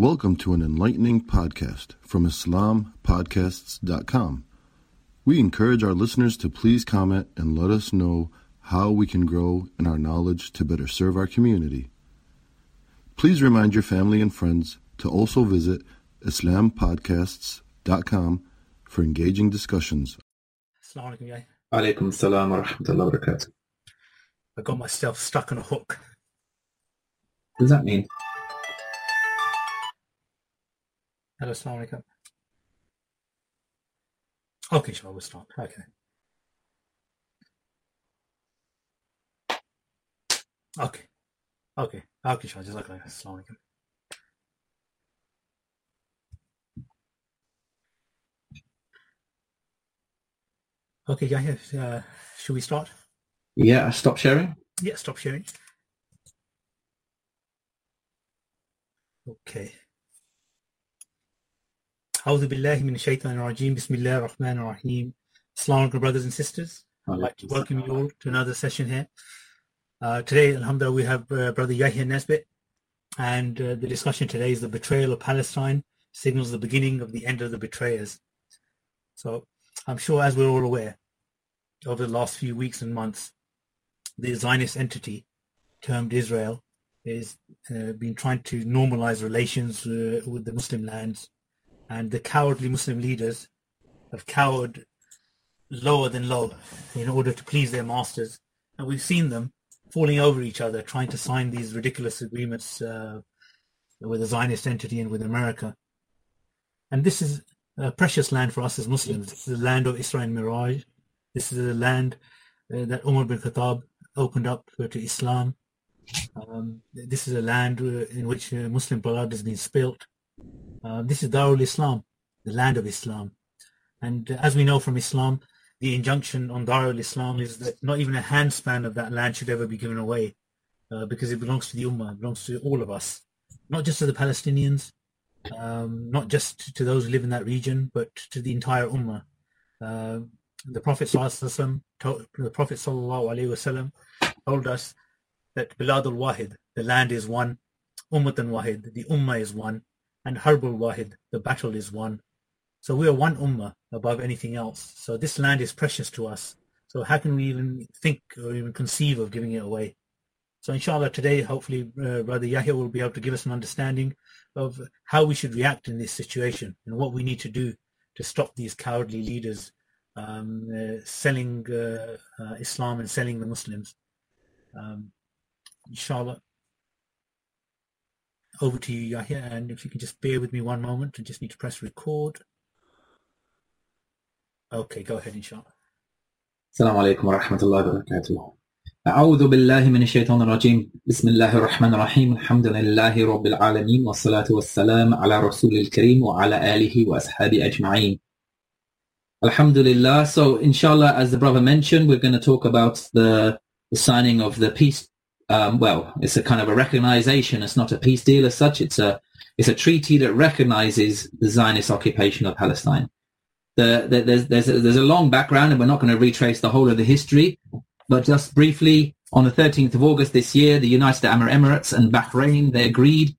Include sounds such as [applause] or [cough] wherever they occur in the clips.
Welcome to an enlightening podcast from IslamPodcasts.com. We encourage our listeners to please comment and let us know how we can grow in our knowledge to better serve our community. Please remind your family and friends to also visit IslamPodcasts.com for engaging discussions. Assalamu alaikum, Yai. Alaikum salam wa rahmatullahi wa barakatuh. I got myself stuck on a hook. What does that mean? Hello, Assalamu alaikum. Okay, sure, we'll start. Okay. Okay. Okay. Okay, sure. Jazakallah. Assalamu alaikum. Okay, Yahya, uh, should we start? Yeah, stop sharing. Yeah, stop sharing. Okay. A'udhu billahi min shaitan rajim. Bismillah rahman rahim. Alaikum, brothers and sisters. I'd like to welcome you all to another session here. Uh, today, alhamdulillah, we have uh, Brother Yahya Nisbet, and uh, the discussion today is the betrayal of Palestine signals the beginning of the end of the betrayers. So I'm sure, as we're all aware, over the last few weeks and months, the Zionist entity termed Israel has uh, been trying to normalize relations uh, with the Muslim lands and the cowardly Muslim leaders have cowered lower than low in order to please their masters. And we've seen them falling over each other, trying to sign these ridiculous agreements uh, with the Zionist entity and with America. And this is a precious land for us as Muslims. This is the land of Isra and Miraj. This is the land uh, that Umar bin Khattab opened up to Islam. Um, this is a land uh, in which uh, Muslim blood has been spilt. Uh, this is Darul Islam, the land of Islam. And uh, as we know from Islam, the injunction on Darul Islam is that not even a handspan of that land should ever be given away uh, because it belongs to the Ummah, it belongs to all of us, not just to the Palestinians, um, not just to those who live in that region, but to the entire Ummah. Uh, the Prophet Sallallahu the Prophet Sallallahu told us that Bilad al-Wahid, the land is one, Ummat wahid the Ummah is one, and Harbul Wahid, the battle is one. So we are one Ummah above anything else. So this land is precious to us. So how can we even think or even conceive of giving it away? So inshallah today, hopefully uh, Brother Yahya will be able to give us an understanding of how we should react in this situation and what we need to do to stop these cowardly leaders um, uh, selling uh, uh, Islam and selling the Muslims. Um, inshallah Over to you, Yahya, and if you can just bear with me one moment, I just need to press record. Okay, go ahead, inshallah. السلام عليكم ورحمة الله وبركاته. أعوذ بالله من الشيطان الرجيم. بسم الله الرحمن الرحيم. الحمد لله رب العالمين والصلاة والسلام على رسول الكريم وعلى آله وأصحابه أجمعين. Alhamdulillah. So, inshallah, as the brother mentioned, we're going to talk about the, the signing of the peace. um, well, it's a kind of a recognition. It's not a peace deal as such. It's a it's a treaty that recognizes the Zionist occupation of Palestine. The, the, there's there's a, there's a long background, and we're not going to retrace the whole of the history. But just briefly, on the 13th of August this year, the United Arab Emirates and Bahrain they agreed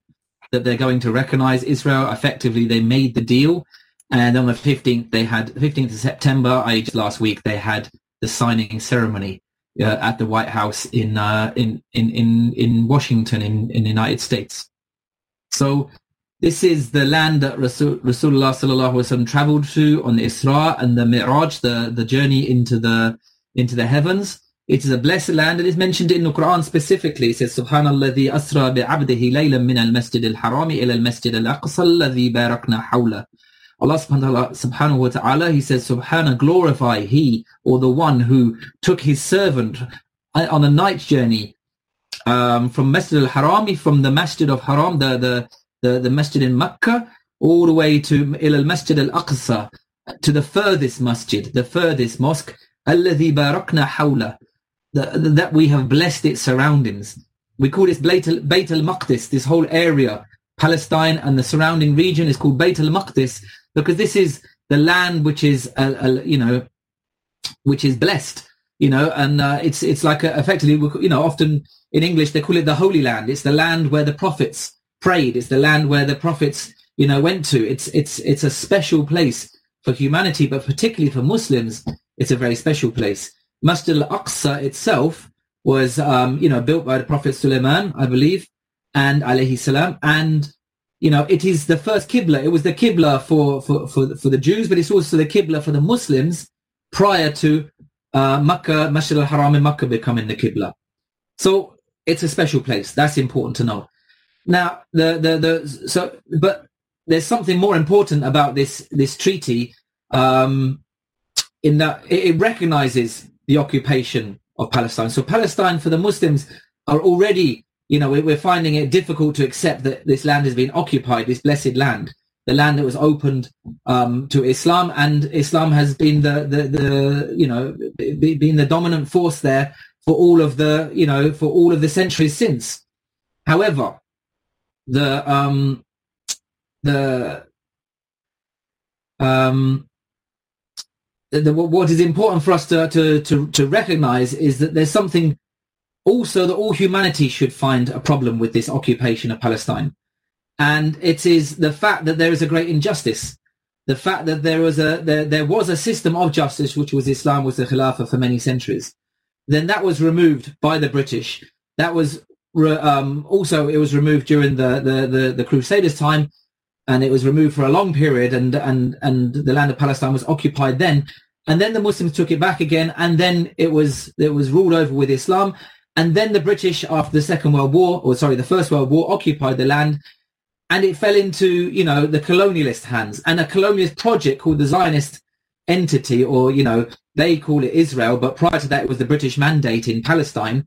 that they're going to recognize Israel. Effectively, they made the deal and on the 15th, they had 15th of September, I just last week, they had the signing ceremony uh, at the White House in uh, in in in in Washington, in in the United States. So this is the land that Rasul, Rasulullah wasallam traveled to on the Isra and the Mi'raj, the the journey into the into the heavens. It is a blessed land. And It is mentioned in the Quran specifically. It says, "Subhanallah asra bi'abdihi laylan min al-masjid al-harami ila al-masjid al-aqsa alladhi barakna hawla." Allah subhanahu wa ta'ala, he says, Subhana, glorify he or the one who took his servant on a night journey um, from Masjid al-Harami, from the Masjid of Haram, the, the, the, the Masjid in Mecca, all the way to al Masjid al-Aqsa, to the furthest masjid, the furthest mosque, الذي باركنا حوله, that we have blessed its surroundings. We call this Bayt al-Maqdis, this whole area, Palestine and the surrounding region is called Bayt al-Maqdis, because this is the land which is, uh, uh, you know, which is blessed, you know, and uh, it's it's like a, effectively, you know, often in English they call it the Holy Land. It's the land where the prophets prayed. It's the land where the prophets, you know, went to. It's it's it's a special place for humanity, but particularly for Muslims, it's a very special place. Masjid al-Aqsa itself was, um, you know, built by the Prophet Suleiman, I believe, and alayhi salam, and you know, it is the first Qibla. It was the Qibla for, for, for, for the Jews, but it's also the Qibla for the Muslims prior to uh, Makkah, Masjid al-Haram in Makkah becoming the Qibla. So it's a special place. That's important to know. Now, the, the, the, so, but there's something more important about this, this treaty, um, in that it, it recognizes the occupation of Palestine. So Palestine for the Muslims are already you know, we're finding it difficult to accept that this land has been occupied, this blessed land, the land that was opened um, to Islam, and Islam has been the, the, the you know, been the dominant force there for all of the, you know, for all of the centuries since. However, the um, the um, the, what is important for us to, to, to, to recognize is that there's something also that all humanity should find a problem with this occupation of Palestine. And it is the fact that there is a great injustice. The fact that there was a there, there was a system of justice, which was Islam, was the Khilafah for many centuries. Then that was removed by the British. That was re, um, also it was removed during the, the, the, the Crusaders' time, and it was removed for a long period. And and and the land of Palestine was occupied then. And then the Muslims took it back again, and then it was it was ruled over with Islam. And then the British, after the Second World War, or sorry, the First World War, occupied the land and it fell into, you know, the colonialist hands and a colonialist project called the Zionist entity, or, you know, they call it Israel, but prior to that, it was the British mandate in Palestine,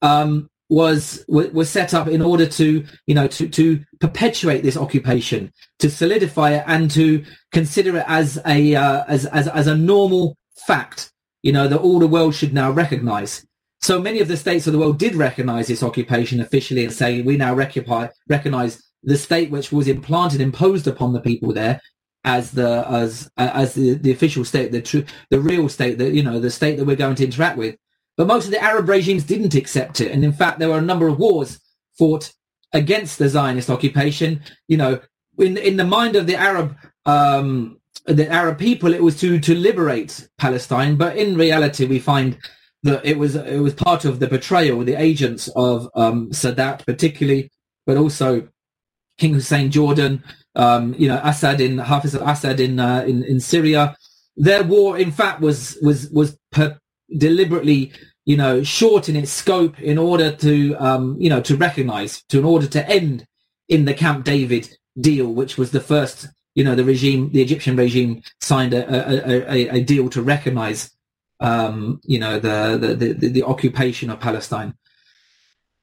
um, was, was set up in order to, you know, to, to perpetuate this occupation, to solidify it and to consider it as a, uh, as, as, as a normal fact, you know, that all the world should now recognize. So many of the states of the world did recognize this occupation officially and say we now recognize the state which was implanted, imposed upon the people there as the as as the, the official state, the true, the real state, the you know the state that we're going to interact with. But most of the Arab regimes didn't accept it, and in fact, there were a number of wars fought against the Zionist occupation. You know, in in the mind of the Arab um, the Arab people, it was to to liberate Palestine, but in reality, we find that it was it was part of the betrayal, the agents of um, Sadat particularly, but also King Hussein Jordan, um, you know Assad in Hafiz al-Assad in, uh, in in Syria. Their war, in fact, was was was per- deliberately you know short in its scope in order to um, you know to recognize to in order to end in the Camp David deal, which was the first you know the regime, the Egyptian regime signed a, a, a, a deal to recognize um, you know, the, the, the, the, occupation of Palestine.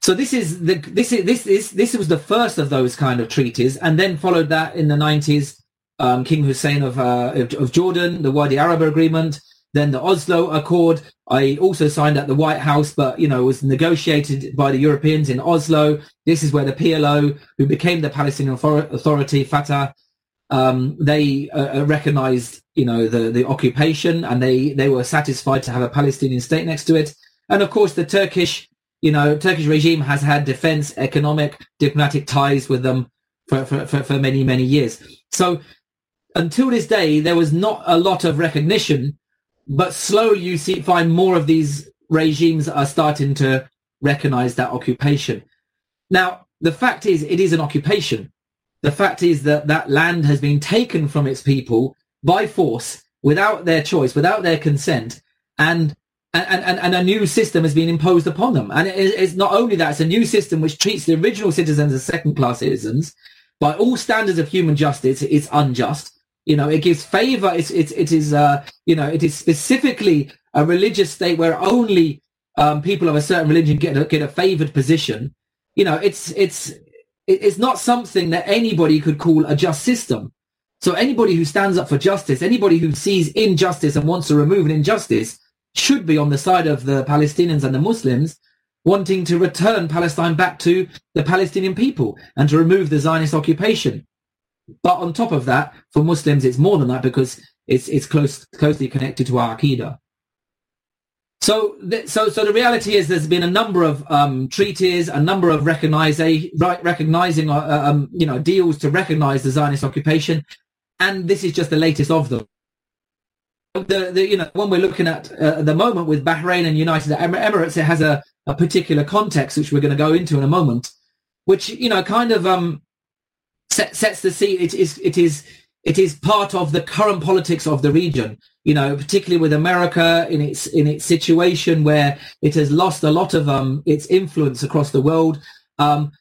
So this is the this is this is this was the first of those kind of treaties, and then followed that in the nineties, um, King Hussein of, uh, of, of Jordan, the Wadi Arab Agreement, then the Oslo Accord. I also signed at the White House, but you know was negotiated by the Europeans in Oslo. This is where the PLO, who became the Palestinian Authority, Fatah, um, they uh, uh, recognized, you know, the, the occupation and they, they were satisfied to have a Palestinian state next to it. And of course, the Turkish, you know, Turkish regime has had defense, economic, diplomatic ties with them for, for, for, for many, many years. So until this day, there was not a lot of recognition, but slowly you see, find more of these regimes are starting to recognize that occupation. Now, the fact is, it is an occupation. The fact is that that land has been taken from its people by force, without their choice, without their consent, and and, and, and a new system has been imposed upon them. And it, it's not only that, it's a new system which treats the original citizens as second-class citizens. By all standards of human justice, it's unjust. You know, it gives favor. It's, it's, it is, uh, you know, it is specifically a religious state where only um, people of a certain religion get a, get a favored position. You know, it's, it's, it's not something that anybody could call a just system. So anybody who stands up for justice, anybody who sees injustice and wants to remove an injustice should be on the side of the Palestinians and the Muslims wanting to return Palestine back to the Palestinian people and to remove the Zionist occupation. But on top of that, for Muslims, it's more than that because it's, it's close, closely connected to our Aqidah. So, so, so the reality is, there's been a number of um, treaties, a number of recognizing, recognizing, uh, uh, um, you know, deals to recognize the Zionist occupation, and this is just the latest of them. The, the you know, when we're looking at uh, the moment with Bahrain and United Emirates, it has a, a particular context which we're going to go into in a moment, which you know, kind of um, set, sets the scene. It is, it is it is part of the current politics of the region. You know, particularly with America in its in its situation where it has lost a lot of um, its influence across the world, um,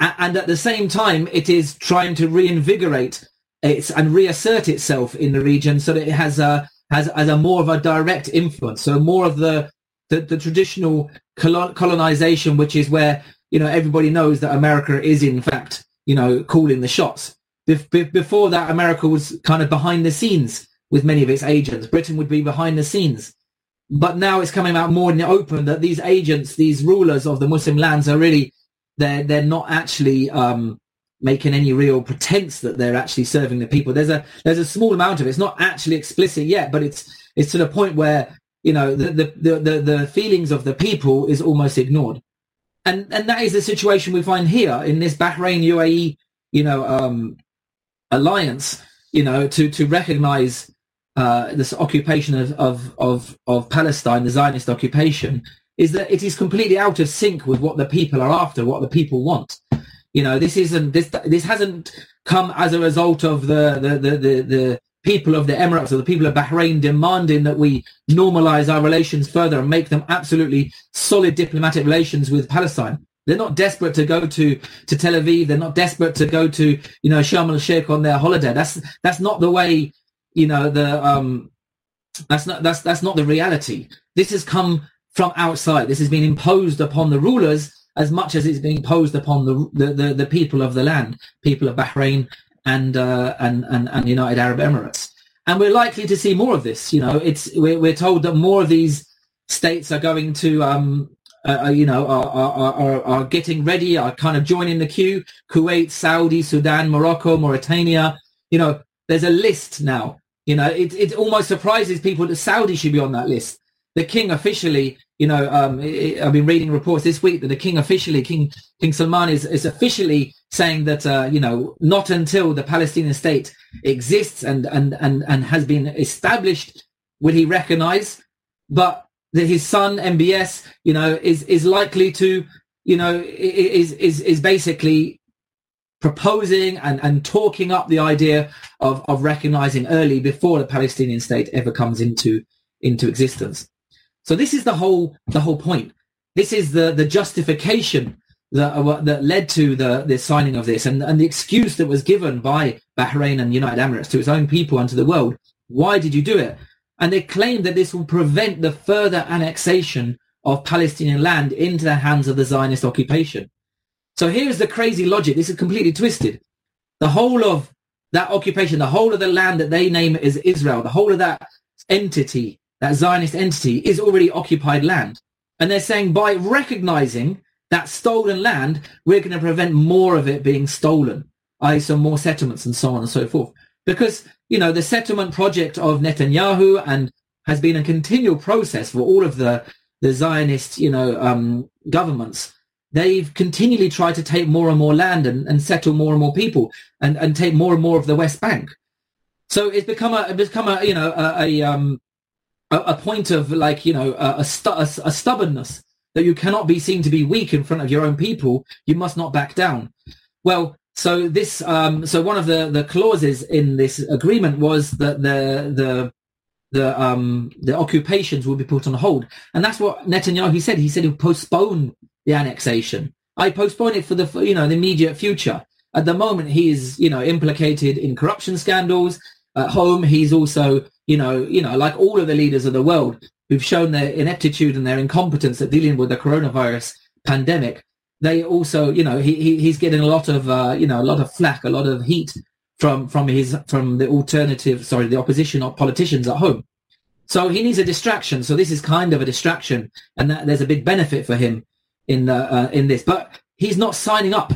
and at the same time, it is trying to reinvigorate its and reassert itself in the region so that it has a has as a more of a direct influence. So more of the the, the traditional colonization, which is where you know everybody knows that America is in fact you know calling the shots before that, America was kind of behind the scenes with many of its agents. Britain would be behind the scenes. But now it's coming out more in the open that these agents, these rulers of the Muslim lands are really, they're, they're not actually um, making any real pretense that they're actually serving the people. There's a, there's a small amount of it. It's not actually explicit yet, but it's, it's to the point where, you know, the, the, the, the, feelings of the people is almost ignored. And, and that is the situation we find here in this Bahrain UAE, you know, um, alliance, you know, to to recognize uh, this occupation of, of of of Palestine, the Zionist occupation, is that it is completely out of sync with what the people are after, what the people want. You know, this isn't this this hasn't come as a result of the the the the, the people of the Emirates or the people of Bahrain demanding that we normalize our relations further and make them absolutely solid diplomatic relations with Palestine. They're not desperate to go to, to Tel Aviv. They're not desperate to go to, you know, Sharm el Sheikh on their holiday. That's, that's not the way, you know, the, um, that's not, that's, that's not the reality. This has come from outside. This has been imposed upon the rulers as much as it's been imposed upon the, the, the, the people of the land, people of Bahrain and, uh, and, and, and United Arab Emirates. And we're likely to see more of this. You know, it's, we're, we're told that more of these states are going to, um, uh, uh, you know, are, are, are, are getting ready, are kind of joining the queue. Kuwait, Saudi, Sudan, Morocco, Mauritania. You know, there's a list now. You know, it, it almost surprises people that Saudi should be on that list. The king officially, you know, um, I've been reading reports this week that the king officially, King King Salman is, is officially saying that, uh, you know, not until the Palestinian state exists and, and, and, and has been established will he recognize. But that his son MBS, you know, is is likely to, you know, is is is basically proposing and, and talking up the idea of, of recognizing early before the Palestinian state ever comes into into existence. So this is the whole the whole point. This is the the justification that uh, that led to the the signing of this and and the excuse that was given by Bahrain and United Emirates to its own people and to the world. Why did you do it? And they claim that this will prevent the further annexation of Palestinian land into the hands of the Zionist occupation. So here's the crazy logic. This is completely twisted. The whole of that occupation, the whole of the land that they name as Israel, the whole of that entity, that Zionist entity is already occupied land. And they're saying by recognizing that stolen land, we're going to prevent more of it being stolen, i.e. some more settlements and so on and so forth. Because you know, the settlement project of Netanyahu and has been a continual process for all of the, the Zionist, you know, um, governments. They've continually tried to take more and more land and, and settle more and more people and, and take more and more of the West Bank. So it's become a, it's become a, you know, a, a, um, a, a point of like, you know, a, a, stu- a, a stubbornness that you cannot be seen to be weak in front of your own people. You must not back down. Well, so this, um, so one of the, the clauses in this agreement was that the the the um, the occupations will be put on hold, and that's what Netanyahu said. He said he'll postpone the annexation. I postpone it for the you know the immediate future. At the moment, he is you know implicated in corruption scandals. At home, he's also you know you know like all of the leaders of the world who've shown their ineptitude and their incompetence at dealing with the coronavirus pandemic they also, you know, he, he he's getting a lot of, uh, you know, a lot of flack, a lot of heat from from his from the alternative, sorry, the opposition or politicians at home. So he needs a distraction. So this is kind of a distraction, and that, there's a big benefit for him in the, uh, in this. But he's not signing up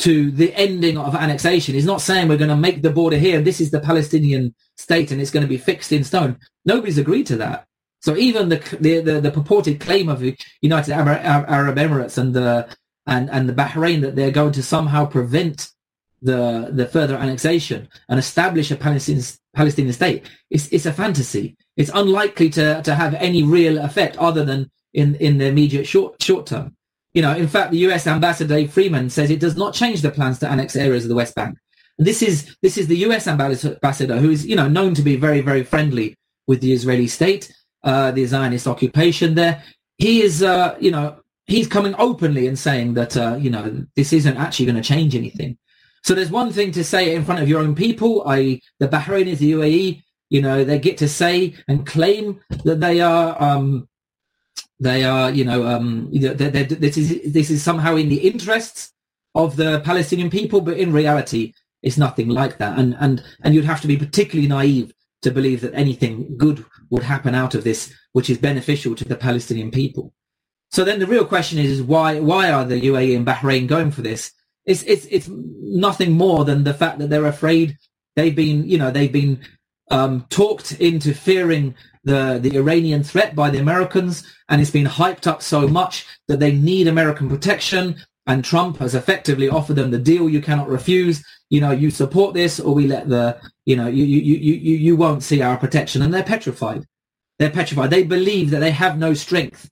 to the ending of annexation. He's not saying we're going to make the border here. This is the Palestinian state, and it's going to be fixed in stone. Nobody's agreed to that. So even the the, the, the purported claim of the United Arab Emirates and the and, and the Bahrain that they're going to somehow prevent the the further annexation and establish a Palestinian Palestinian state, it's it's a fantasy. It's unlikely to to have any real effect other than in in the immediate short short term. You know, in fact, the U.S. ambassador Dave Friedman says it does not change the plans to annex areas of the West Bank. And This is this is the U.S. ambassador who is you know known to be very very friendly with the Israeli state, uh, the Zionist occupation there. He is uh, you know he's coming openly and saying that uh, you know this isn't actually going to change anything. So there's one thing to say in front of your own people, i.e., the Bahrainis, the UAE. You know they get to say and claim that they are um, they are you know um, they're, they're, this is this is somehow in the interests of the Palestinian people, but in reality, it's nothing like that. And and and you'd have to be particularly naive to believe that anything good would happen out of this, which is beneficial to the Palestinian people. So then the real question is is why why are the UAE and Bahrain going for this? It's it's it's nothing more than the fact that they're afraid they've been you know they've been um, talked into fearing the the Iranian threat by the Americans, and it's been hyped up so much that they need American protection. And Trump has effectively offered them the deal you cannot refuse. You know, you support this, or we let the you know you you you you you won't see our protection, and they're petrified. They're petrified. They believe that they have no strength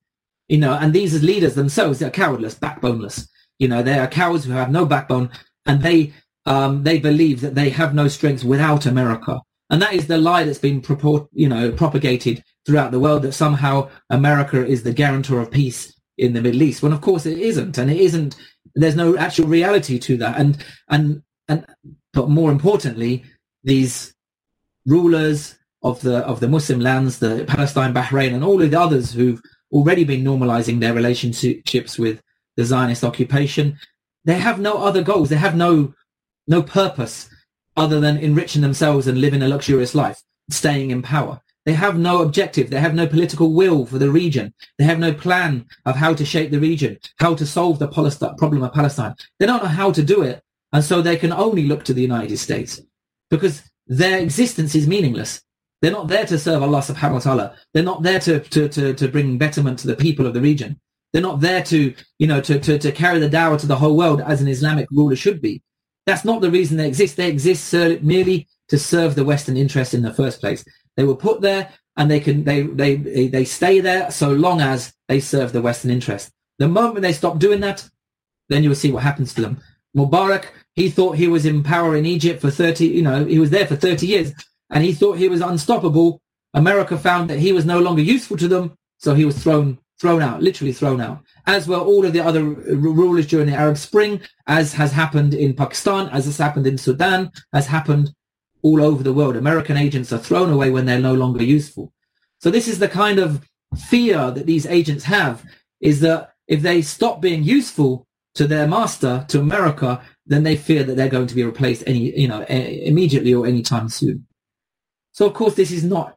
you know, and these as leaders themselves, they're cowardless, backboneless. You know, they are cowards who have no backbone and they, um, they believe that they have no strength without America. And that is the lie that's been proport, you know, propagated throughout the world that somehow America is the guarantor of peace in the Middle East. When of course it isn't, and it isn't. There's no actual reality to that. And and and but more importantly, these rulers of the of the Muslim lands, the Palestine, Bahrain, and all of the others who've already been normalizing their relationships with the Zionist occupation. They have no other goals. They have no no purpose other than enriching themselves and living a luxurious life, staying in power. They have no objective. They have no political will for the region. They have no plan of how to shape the region, how to solve the problem of Palestine. They don't know how to do it. And so they can only look to the United States because their existence is meaningless. They're not there to serve Allah subhanahu wa ta'ala. They're not there to, to, to, to bring betterment to the people of the region. They're not there to, you know, to, to, to carry the dawah to the whole world as an Islamic ruler should be. That's not the reason they exist. They exist merely to serve the Western interest in the first place. They were put there and they can, they, they, they stay there so long as they serve the Western interest. The moment they stop doing that, then you will see what happens to them. Mubarak, he thought he was in power in Egypt for 30, you know, he was there for 30 years and he thought he was unstoppable. America found that he was no longer useful to them, so he was thrown thrown out, literally thrown out. As were all of the other rulers during the Arab Spring, as has happened in Pakistan, as has happened in Sudan, has happened all over the world. American agents are thrown away when they're no longer useful. So this is the kind of fear that these agents have, is that if they stop being useful to their master, to America, then they fear that they're going to be replaced any, you know, immediately or anytime soon. So of course, this is not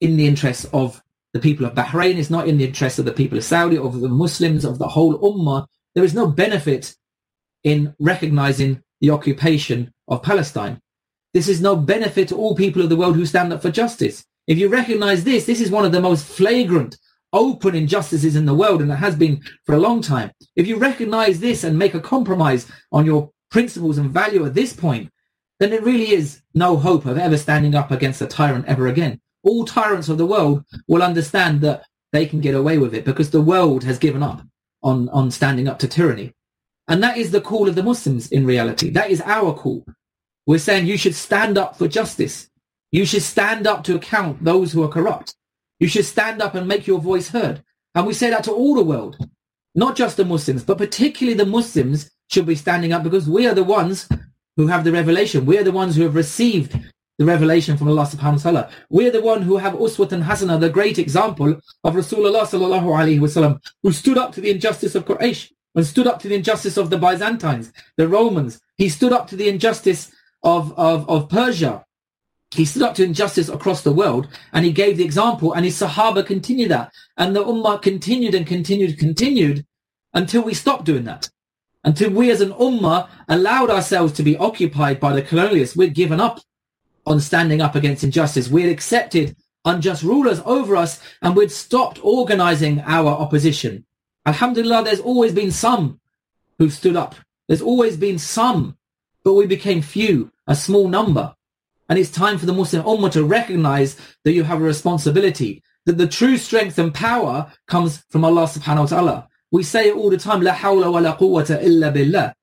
in the interests of the people of Bahrain. It's not in the interests of the people of Saudi, of the Muslims, of the whole Ummah. There is no benefit in recognizing the occupation of Palestine. This is no benefit to all people of the world who stand up for justice. If you recognize this, this is one of the most flagrant, open injustices in the world, and it has been for a long time. If you recognize this and make a compromise on your principles and value at this point, then there really is no hope of ever standing up against a tyrant ever again. All tyrants of the world will understand that they can get away with it because the world has given up on, on standing up to tyranny. And that is the call of the Muslims in reality. That is our call. We're saying you should stand up for justice. You should stand up to account those who are corrupt. You should stand up and make your voice heard. And we say that to all the world, not just the Muslims, but particularly the Muslims should be standing up because we are the ones who have the revelation. We're the ones who have received the revelation from Allah subhanahu wa ta'ala. We're the one who have Uswat and Hasana, the great example of Rasulullah sallallahu alayhi wasallam, who stood up to the injustice of Quraysh and stood up to the injustice of the Byzantines, the Romans. He stood up to the injustice of, of, of Persia. He stood up to injustice across the world and he gave the example and his Sahaba continued that. And the Ummah continued and continued continued until we stopped doing that until we as an ummah allowed ourselves to be occupied by the colonialists, we'd given up on standing up against injustice. We had accepted unjust rulers over us and we'd stopped organizing our opposition. Alhamdulillah, there's always been some who stood up. There's always been some, but we became few, a small number. And it's time for the Muslim Ummah to recognize that you have a responsibility, that the true strength and power comes from Allah subhanahu wa ta'ala. We say it all the time, La hawla wa la quwwata illa billah.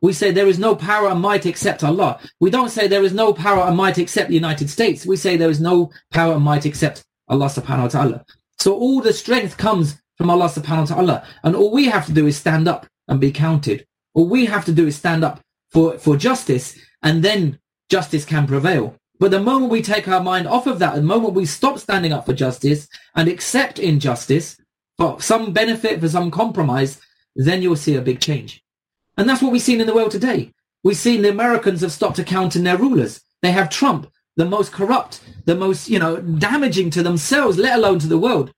We say there is no power and might except Allah. We don't say there is no power and might except the United States. We say there is no power and might except Allah subhanahu wa ta'ala. So all the strength comes from Allah subhanahu wa ta'ala. And all we have to do is stand up and be counted. All we have to do is stand up for, for justice and then justice can prevail. But the moment we take our mind off of that, the moment we stop standing up for justice and accept injustice for some benefit, for some compromise, then you'll see a big change. And that's what we've seen in the world today. We've seen the Americans have stopped accounting their rulers. They have Trump, the most corrupt, the most, you know, damaging to themselves, let alone to the world.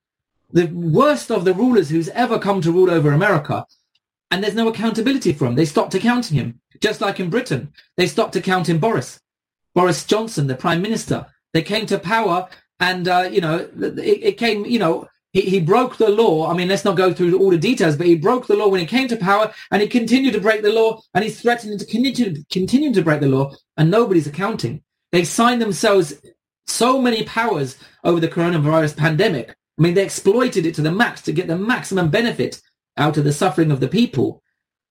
The worst of the rulers who's ever come to rule over America. And there's no accountability for him. They stopped accounting him. Just like in Britain, they stopped accounting Boris. Boris Johnson, the prime minister. They came to power and, uh, you know, it, it came, you know, he, he broke the law. I mean, let's not go through all the details, but he broke the law when he came to power and he continued to break the law and he's threatening to continue, continue to break the law and nobody's accounting. They signed themselves so many powers over the coronavirus pandemic. I mean, they exploited it to the max to get the maximum benefit out of the suffering of the people.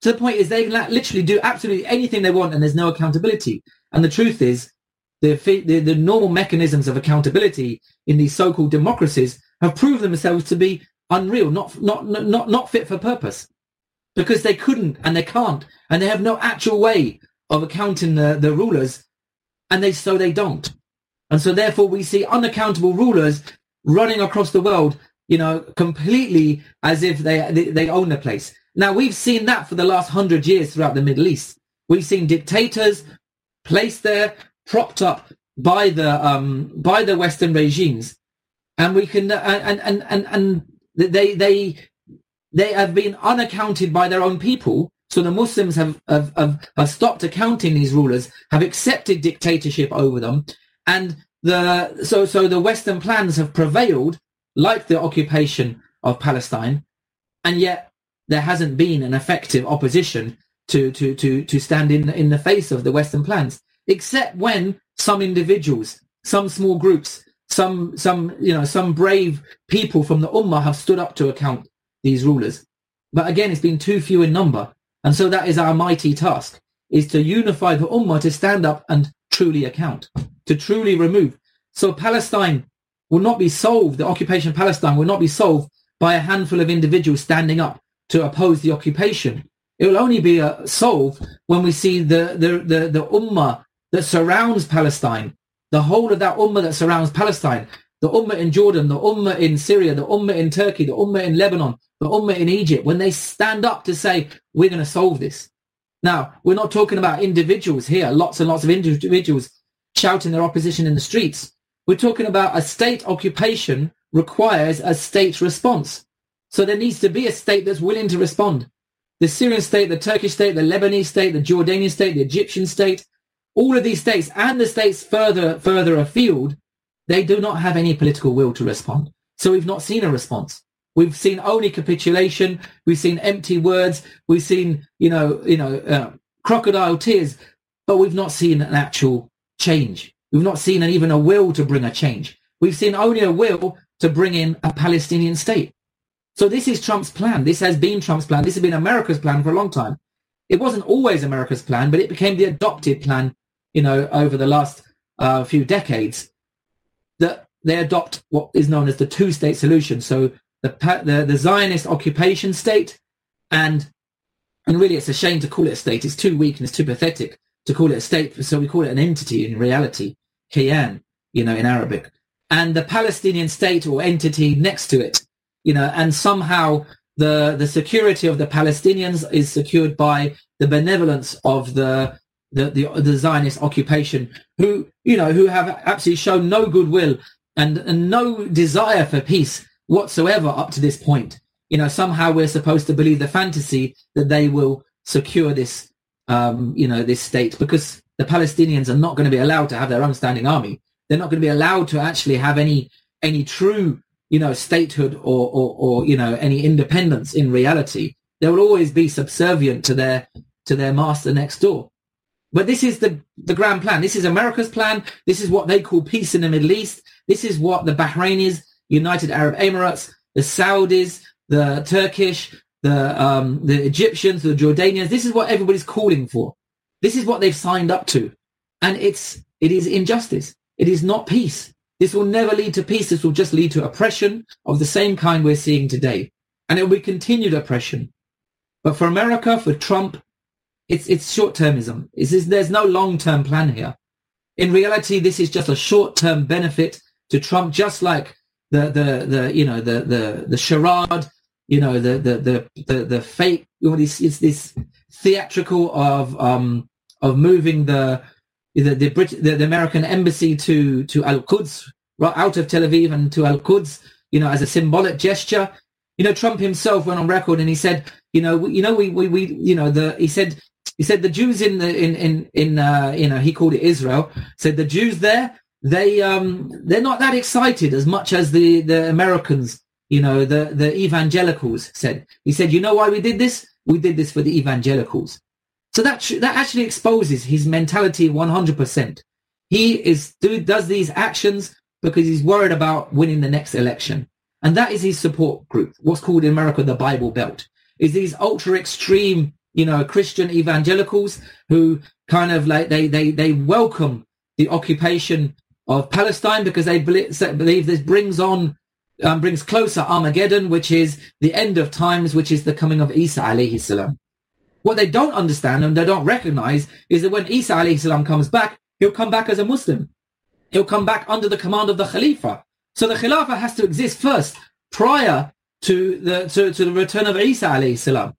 So the point is they literally do absolutely anything they want and there's no accountability. And the truth is the, the, the normal mechanisms of accountability in these so-called democracies have proved themselves to be unreal, not, not, not, not fit for purpose because they couldn't and they can't and they have no actual way of accounting the, the rulers and they, so they don't. And so therefore we see unaccountable rulers running across the world, you know, completely as if they, they, they own the place. Now we've seen that for the last hundred years throughout the Middle East. We've seen dictators placed there, propped up by the um, by the Western regimes, and we can uh, and and and and they they they have been unaccounted by their own people. So the Muslims have, have, have, have stopped accounting these rulers, have accepted dictatorship over them, and the so so the Western plans have prevailed, like the occupation of Palestine, and yet there hasn't been an effective opposition to to to to stand in in the face of the Western plans, except when some individuals, some small groups some some you know some brave people from the ummah have stood up to account these rulers. But again it's been too few in number. And so that is our mighty task is to unify the ummah to stand up and truly account to truly remove. So palestine will not be solved the occupation of palestine will not be solved by a handful of individuals standing up to oppose the occupation. It will only be uh, solved when we see the, the the the ummah that surrounds palestine the whole of that ummah that surrounds Palestine, the ummah in Jordan, the ummah in Syria, the ummah in Turkey, the ummah in Lebanon, the ummah in Egypt, when they stand up to say, we're going to solve this. Now, we're not talking about individuals here, lots and lots of individuals shouting their opposition in the streets. We're talking about a state occupation requires a state response. So there needs to be a state that's willing to respond. The Syrian state, the Turkish state, the Lebanese state, the Jordanian state, the Egyptian state, all of these states and the states further further afield, they do not have any political will to respond. So we've not seen a response. We've seen only capitulation. We've seen empty words. We've seen, you know, you know, uh, crocodile tears, but we've not seen an actual change. We've not seen even a will to bring a change. We've seen only a will to bring in a Palestinian state. So this is Trump's plan. This has been Trump's plan. This has been America's plan for a long time. It wasn't always America's plan, but it became the adopted plan you know, over the last uh, few decades, that they adopt what is known as the two-state solution. So the, the, the Zionist occupation state, and and really, it's a shame to call it a state. It's too weak and it's too pathetic to call it a state. So we call it an entity in reality, kiyan, you know, in Arabic, and the Palestinian state or entity next to it, you know, and somehow the the security of the Palestinians is secured by the benevolence of the the, the, the Zionist occupation, who you know who have absolutely shown no goodwill and, and no desire for peace whatsoever up to this point. You know, somehow we're supposed to believe the fantasy that they will secure this, um, you know, this state because the Palestinians are not going to be allowed to have their own standing army. They're not going to be allowed to actually have any any true, you know, statehood or, or, or you know any independence in reality. They will always be subservient to their to their master next door. But this is the, the grand plan. This is America's plan. This is what they call peace in the Middle East. This is what the Bahrainis, United Arab Emirates, the Saudis, the Turkish, the um, the Egyptians, the Jordanians. This is what everybody's calling for. This is what they've signed up to, and it's it is injustice. It is not peace. This will never lead to peace. This will just lead to oppression of the same kind we're seeing today, and it will be continued oppression. But for America, for Trump, it's it's short termism. There's no long term plan here. In reality, this is just a short term benefit to Trump, just like the the the you know the the the charade, you know the the the the, the fake. You know, this it's this theatrical of um of moving the the the, Brit- the, the American embassy to to Al Quds, right out of Tel Aviv and to Al Quds, you know, as a symbolic gesture. You know, Trump himself went on record and he said, you know, you know, we we we, you know, the he said he said the Jews in the in in in uh, you know he called it Israel. Said the Jews there they um they're not that excited as much as the the Americans. You know the the evangelicals said. He said, you know why we did this? We did this for the evangelicals. So that that actually exposes his mentality 100%. He is do, does these actions because he's worried about winning the next election. And that is his support group, what's called in America the Bible Belt, is these ultra extreme you know, Christian evangelicals who kind of like they they they welcome the occupation of Palestine because they believe this brings on um, brings closer Armageddon, which is the end of times, which is the coming of Isa alayhi salam. What they don't understand and they don't recognize is that when Isa alayhi salam comes back, he'll come back as a Muslim. He'll come back under the command of the Khalifa. So the Khilafah has to exist first prior to the to, to the return of Isa alayhi salam.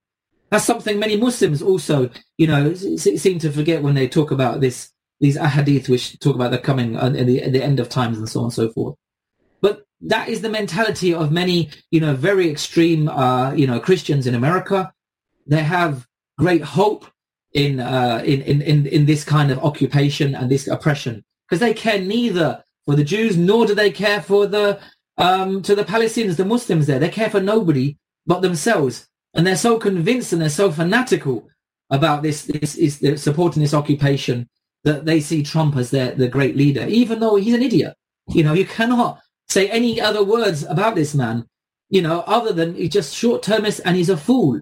That's something many Muslims also, you know, seem to forget when they talk about this, these ahadith which talk about the coming and uh, the, the end of times and so on and so forth. But that is the mentality of many, you know, very extreme, uh, you know, Christians in America. They have great hope in, uh, in, in, in, in this kind of occupation and this oppression because they care neither for the Jews nor do they care for the, um, to the Palestinians, the Muslims there. They care for nobody but themselves. And they're so convinced and they're so fanatical about this, this is supporting this occupation that they see Trump as their the great leader, even though he's an idiot. You know, you cannot say any other words about this man, you know, other than he's just short-termist and he's a fool.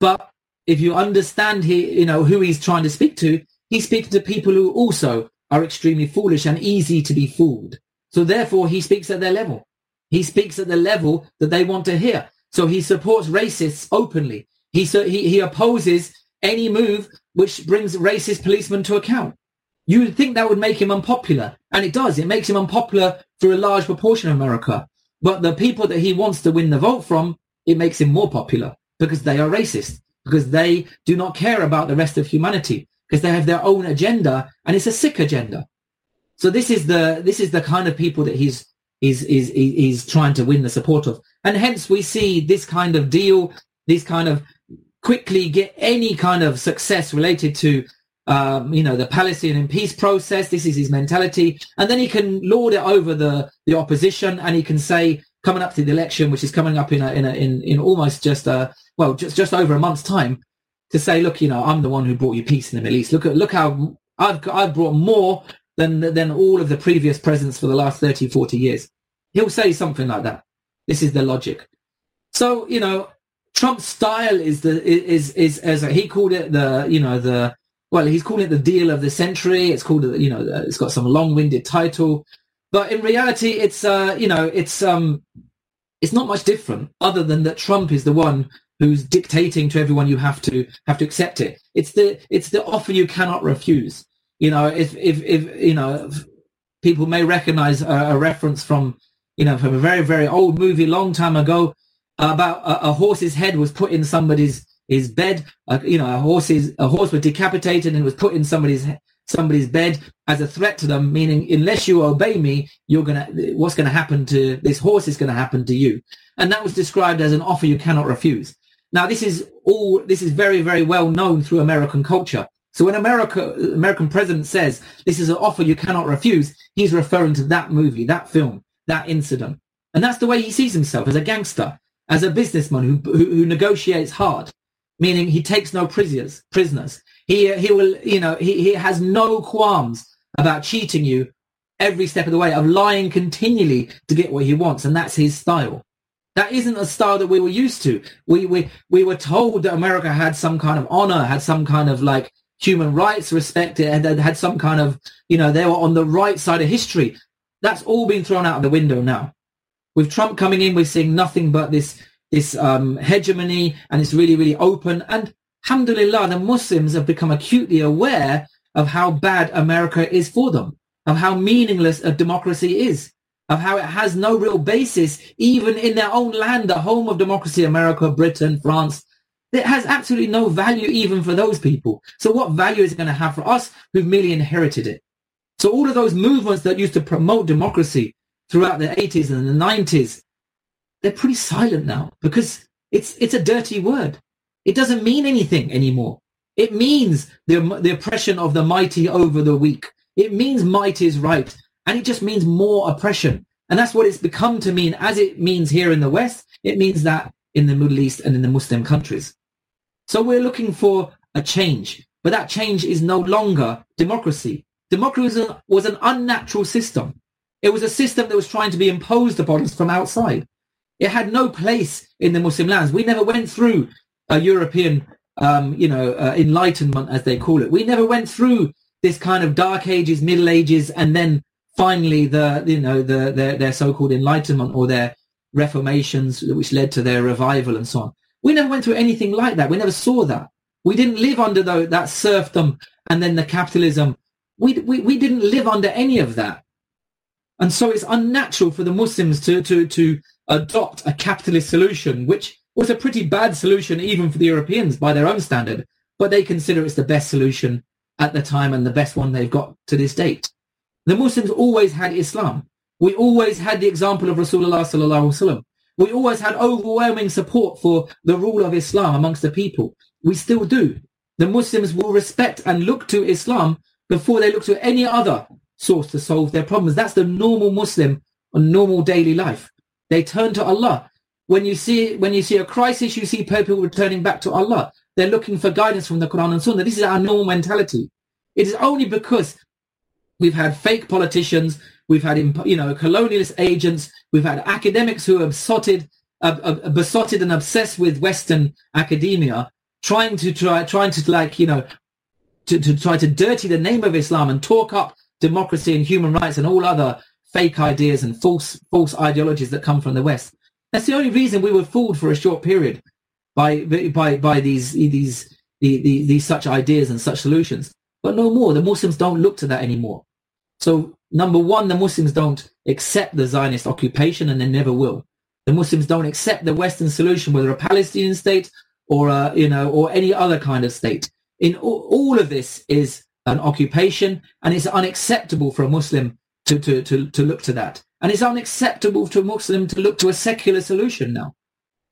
But if you understand he, you know, who he's trying to speak to, he's speaking to people who also are extremely foolish and easy to be fooled. So therefore, he speaks at their level. He speaks at the level that they want to hear. So he supports racists openly. He, he, he opposes any move which brings racist policemen to account. You would think that would make him unpopular. And it does. It makes him unpopular for a large proportion of America. But the people that he wants to win the vote from, it makes him more popular because they are racist, because they do not care about the rest of humanity, because they have their own agenda and it's a sick agenda. So this is the, this is the kind of people that he's is is is trying to win the support of, and hence we see this kind of deal, this kind of quickly get any kind of success related to um, you know the Palestinian peace process. This is his mentality, and then he can lord it over the the opposition, and he can say coming up to the election, which is coming up in a, in a, in in almost just a well just just over a month's time, to say, look, you know, I'm the one who brought you peace in the Middle East. Look at look how I've I've brought more than than all of the previous presidents for the last 30, 40 years. He'll say something like that. This is the logic. So you know, Trump's style is the is is as he called it the you know the well he's calling it the deal of the century. It's called you know it's got some long-winded title, but in reality it's uh you know it's um it's not much different other than that Trump is the one who's dictating to everyone you have to have to accept it. It's the it's the offer you cannot refuse you know, if if if you know, people may recognize a, a, reference from you know from a very very old movie long time ago about a, a horse's head was put in somebody's his bed. Uh, you know, a horse's a horse was decapitated and was put in somebody's somebody's bed as a threat to them, meaning unless you obey me, you're gonna what's gonna happen to this horse is gonna happen to you. And that was described as an offer you cannot refuse. Now this is all this is very, very well known through American culture. So when America, American president says this is an offer you cannot refuse, he's referring to that movie, that film, that incident. And that's the way he sees himself as a gangster, as a businessman who, who, who negotiates hard, meaning he takes no prisoners. Prisoners. He he will you know he, he has no qualms about cheating you every step of the way, of lying continually to get what he wants, and that's his style. That isn't a style that we were used to. We we we were told that America had some kind of honor, had some kind of like human rights respect, and had some kind of you know they were on the right side of history. That's all been thrown out of the window now. With Trump coming in, we're seeing nothing but this this um, hegemony, and it's really really open. And alhamdulillah, the Muslims have become acutely aware of how bad America is for them, of how meaningless a democracy is of how it has no real basis, even in their own land, the home of democracy, America, Britain, France. It has absolutely no value even for those people. So what value is it going to have for us who've merely inherited it? So all of those movements that used to promote democracy throughout the 80s and the 90s, they're pretty silent now because it's, it's a dirty word. It doesn't mean anything anymore. It means the, the oppression of the mighty over the weak. It means might is right. And it just means more oppression. And that's what it's become to mean as it means here in the West. It means that in the Middle East and in the Muslim countries. So we're looking for a change, but that change is no longer democracy. Democracy was an unnatural system. It was a system that was trying to be imposed upon us from outside. It had no place in the Muslim lands. We never went through a European, um, you know, uh, enlightenment, as they call it. We never went through this kind of dark ages, middle ages, and then finally the you know the their, their so-called enlightenment or their reformations which led to their revival and so on we never went through anything like that we never saw that we didn't live under the, that serfdom and then the capitalism we, we we didn't live under any of that and so it's unnatural for the muslims to to to adopt a capitalist solution which was a pretty bad solution even for the europeans by their own standard but they consider it's the best solution at the time and the best one they've got to this date the Muslims always had Islam. We always had the example of Rasulullah. We always had overwhelming support for the rule of Islam amongst the people. We still do. The Muslims will respect and look to Islam before they look to any other source to solve their problems. That's the normal Muslim on normal daily life. They turn to Allah. When you see when you see a crisis, you see people returning back to Allah. They're looking for guidance from the Quran and Sunnah. This is our normal mentality. It is only because We've had fake politicians. We've had, you know, colonialist agents. We've had academics who are besotted, uh, uh, besotted and obsessed with Western academia, trying to try, trying to like, you know, to, to try to dirty the name of Islam and talk up democracy and human rights and all other fake ideas and false, false ideologies that come from the West. That's the only reason we were fooled for a short period by, by, by these, these, these, these such ideas and such solutions. But no more. The Muslims don't look to that anymore. So number one, the Muslims don't accept the Zionist occupation and they never will. The Muslims don't accept the Western solution, whether a Palestinian state or a, you know, or any other kind of state. In all, all of this is an occupation and it's unacceptable for a Muslim to, to, to, to look to that. And it's unacceptable to a Muslim to look to a secular solution now.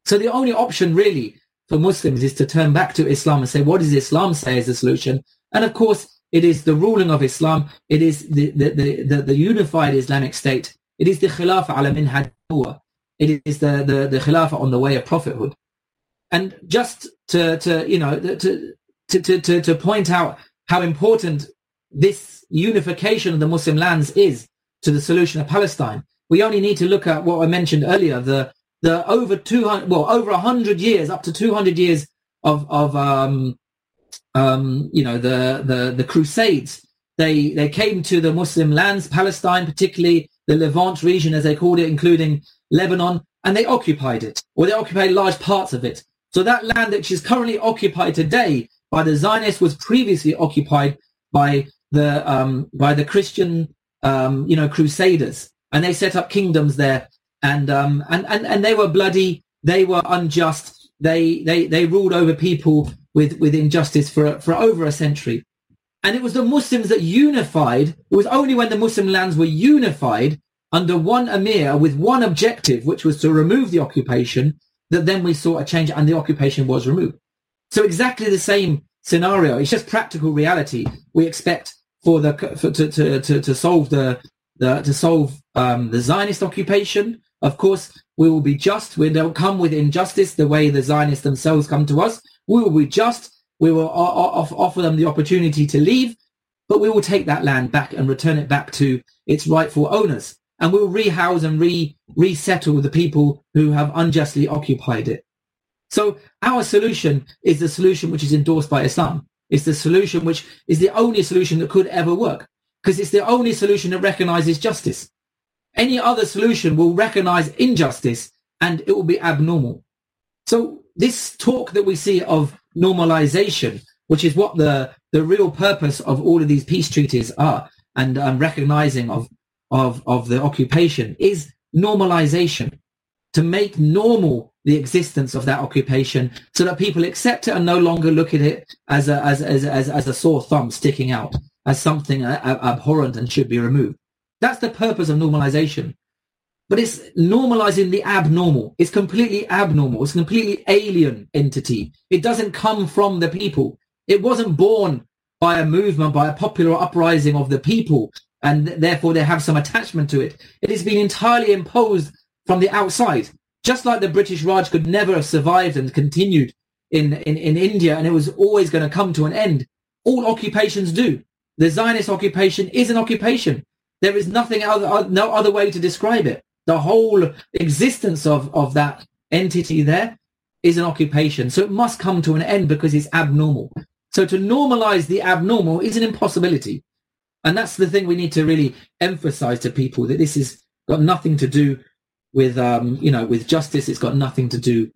So the only option really for Muslims is to turn back to Islam and say, what does Islam say is the solution? And of course, it is the ruling of Islam. It is the, the, the, the, the unified Islamic State. It is the Khilafah ala minhaj It is the, the, the Khilafah on the way of prophethood. And just to, to you know, to, to, to, to to point out how important this unification of the Muslim lands is to the solution of Palestine, we only need to look at what I mentioned earlier, the, the over 200, well, over 100 years, up to 200 years of, of um, um, you know, the, the, the Crusades. They, they came to the Muslim lands, Palestine, particularly the Levant region, as they called it, including Lebanon, and they occupied it, or they occupied large parts of it. So that land which is currently occupied today by the Zionists was previously occupied by the um, by the Christian um, you know Crusaders, and they set up kingdoms there, and um, and and and they were bloody, they were unjust, they they they ruled over people with, with injustice for, for over a century. And it was the Muslims that unified. It was only when the Muslim lands were unified under one emir with one objective, which was to remove the occupation, that then we saw a change and the occupation was removed. So exactly the same scenario. It's just practical reality. We expect for the for, to, to, to, to solve the, the to solve um, the Zionist occupation. Of course, we will be just. We don't come with injustice the way the Zionists themselves come to us. We will be just. We will offer them the opportunity to leave, but we will take that land back and return it back to its rightful owners. And we'll rehouse and re resettle the people who have unjustly occupied it. So our solution is the solution which is endorsed by Islam. It's the solution which is the only solution that could ever work because it's the only solution that recognizes justice. Any other solution will recognize injustice and it will be abnormal. So this talk that we see of normalization, which is what the, the real purpose of all of these peace treaties are and um, recognizing of, of, of the occupation is normalization to make normal the existence of that occupation so that people accept it and no longer look at it as a, as, as, as, as a sore thumb sticking out, as something uh, abhorrent and should be removed. That's the purpose of normalization. But it's normalizing the abnormal. It's completely abnormal. It's a completely alien entity. It doesn't come from the people. It wasn't born by a movement, by a popular uprising of the people, and therefore they have some attachment to it. It has been entirely imposed from the outside just like the British Raj could never have survived and continued in, in, in India and it was always going to come to an end, all occupations do. The Zionist occupation is an occupation. There is nothing other, no other way to describe it. The whole existence of, of that entity there is an occupation. So it must come to an end because it's abnormal. So to normalize the abnormal is an impossibility. And that's the thing we need to really emphasize to people that this has got nothing to do with um, you know with justice. It's got nothing to do,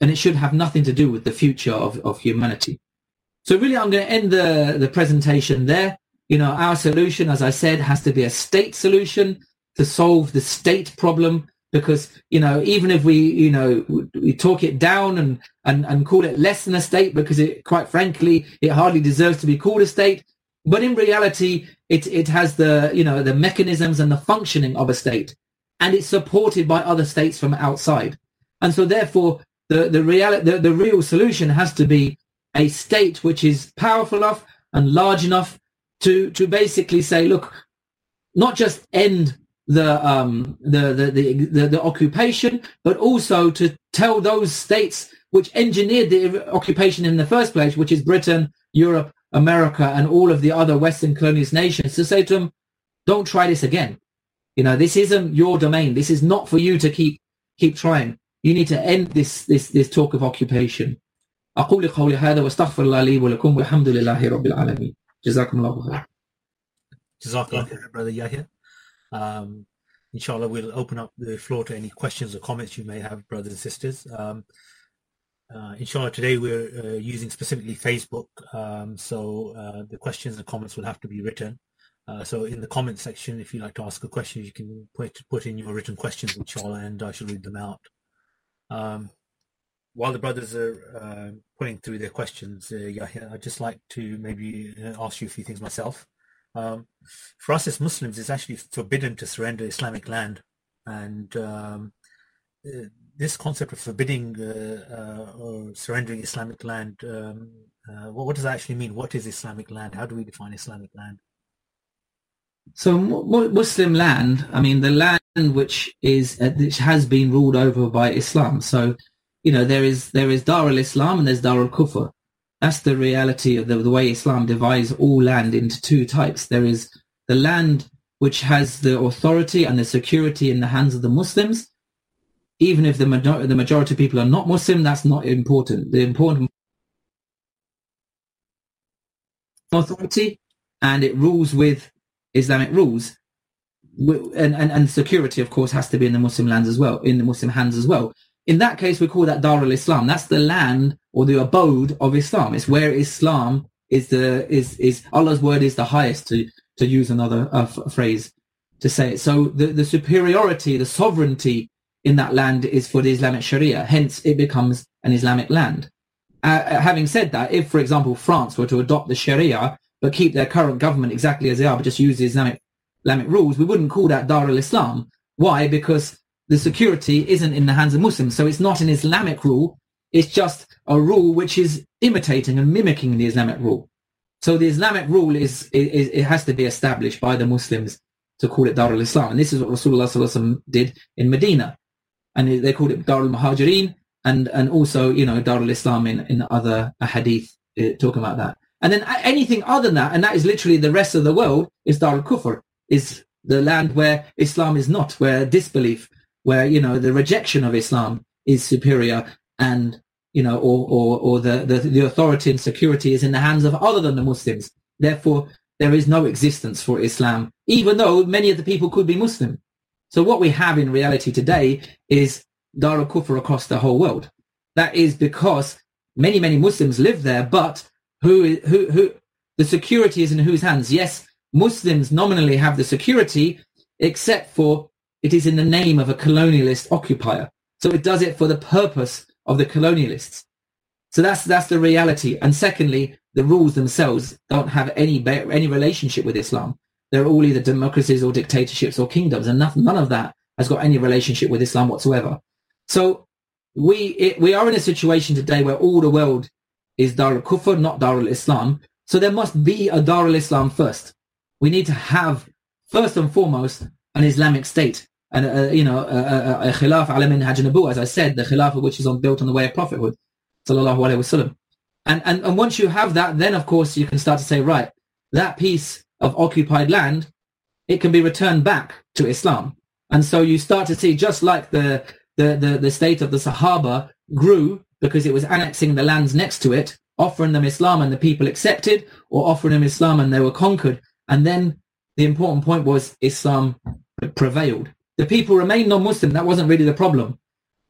and it should have nothing to do with the future of, of humanity. So really, I'm going to end the the presentation there. You know, our solution, as I said, has to be a state solution to solve the state problem. Because you know, even if we you know we talk it down and and and call it less than a state, because it quite frankly it hardly deserves to be called a state. But in reality, it it has the you know the mechanisms and the functioning of a state and it's supported by other states from outside. And so therefore, the, the, reality, the, the real solution has to be a state which is powerful enough and large enough to, to basically say, look, not just end the, um, the, the, the, the, the occupation, but also to tell those states which engineered the occupation in the first place, which is Britain, Europe, America, and all of the other Western colonialist nations, to say to them, don't try this again. You know, this isn't your domain. This is not for you to keep keep trying. You need to end this this this talk of occupation. أقول قولي هذا واستغفر الله لي ولكم والحمد لله رب العالمين. جزاكم الله خير. Jazakallah, brother Yahya. Um, inshallah, we'll open up the floor to any questions or comments you may have, brothers and sisters. Um, uh, inshallah, today we're uh, using specifically Facebook, um, so uh, the questions and comments will have to be written. Uh, so in the comment section, if you'd like to ask a question, you can put put in your written questions, which I'll and I shall read them out. Um, while the brothers are uh, putting through their questions, uh, Yahya, I'd just like to maybe uh, ask you a few things myself. Um, for us as Muslims, it's actually forbidden to surrender Islamic land, and um, uh, this concept of forbidding uh, or surrendering Islamic land, um, what, what does that actually mean? What is Islamic land? How do we define Islamic land? So Muslim land, I mean, the land which is uh, which has been ruled over by Islam. So, you know, there is there is Dar al Islam and there's Dar al Kufr. That's the reality of the, the way Islam divides all land into two types. There is the land which has the authority and the security in the hands of the Muslims. Even if the the majority of people are not Muslim, that's not important. The important authority and it rules with Islamic rules, and, and, and security, of course, has to be in the Muslim lands as well, in the Muslim hands as well. In that case, we call that Dar al-Islam. That's the land or the abode of Islam. It's where Islam is the is is Allah's word is the highest to to use another uh, f- phrase to say it. So the the superiority, the sovereignty in that land is for the Islamic Sharia. Hence, it becomes an Islamic land. Uh, having said that, if, for example, France were to adopt the Sharia but keep their current government exactly as they are, but just use the Islamic Islamic rules, we wouldn't call that Dar al-Islam. Why? Because the security isn't in the hands of Muslims, so it's not an Islamic rule. It's just a rule which is imitating and mimicking the Islamic rule. So the Islamic rule is, is it has to be established by the Muslims to call it Dar al-Islam. And this is what Rasulullah did in Medina. And they called it Dar al-Muhajirin and, and also, you know, Dar al-Islam in, in other hadith uh, talking about that. And then anything other than that, and that is literally the rest of the world, is Dar al-Kufr, is the land where Islam is not, where disbelief, where, you know, the rejection of Islam is superior and, you know, or, or, or the, the, the authority and security is in the hands of other than the Muslims. Therefore, there is no existence for Islam, even though many of the people could be Muslim. So what we have in reality today is Dar al-Kufr across the whole world. That is because many, many Muslims live there, but who, who, who, the security is in whose hands? Yes, Muslims nominally have the security, except for it is in the name of a colonialist occupier. So it does it for the purpose of the colonialists. So that's that's the reality. And secondly, the rules themselves don't have any any relationship with Islam. They're all either democracies or dictatorships or kingdoms, and nothing, none of that has got any relationship with Islam whatsoever. So we it, we are in a situation today where all the world is Dar al Kufr, not Dar al Islam. So there must be a Dar al Islam first. We need to have first and foremost an Islamic state and uh, you know uh, uh, uh, a, a, a khilaf ala as I said the khilafah which is on built on the way of prophethood sallallahu alaihi wasallam and, and and once you have that then of course you can start to say right that piece of occupied land it can be returned back to Islam and so you start to see just like the the the, the state of the Sahaba grew because it was annexing the lands next to it offering them Islam and the people accepted or offering them Islam and they were conquered and then the important point was Islam prevailed the people remained non-Muslim. That wasn't really the problem.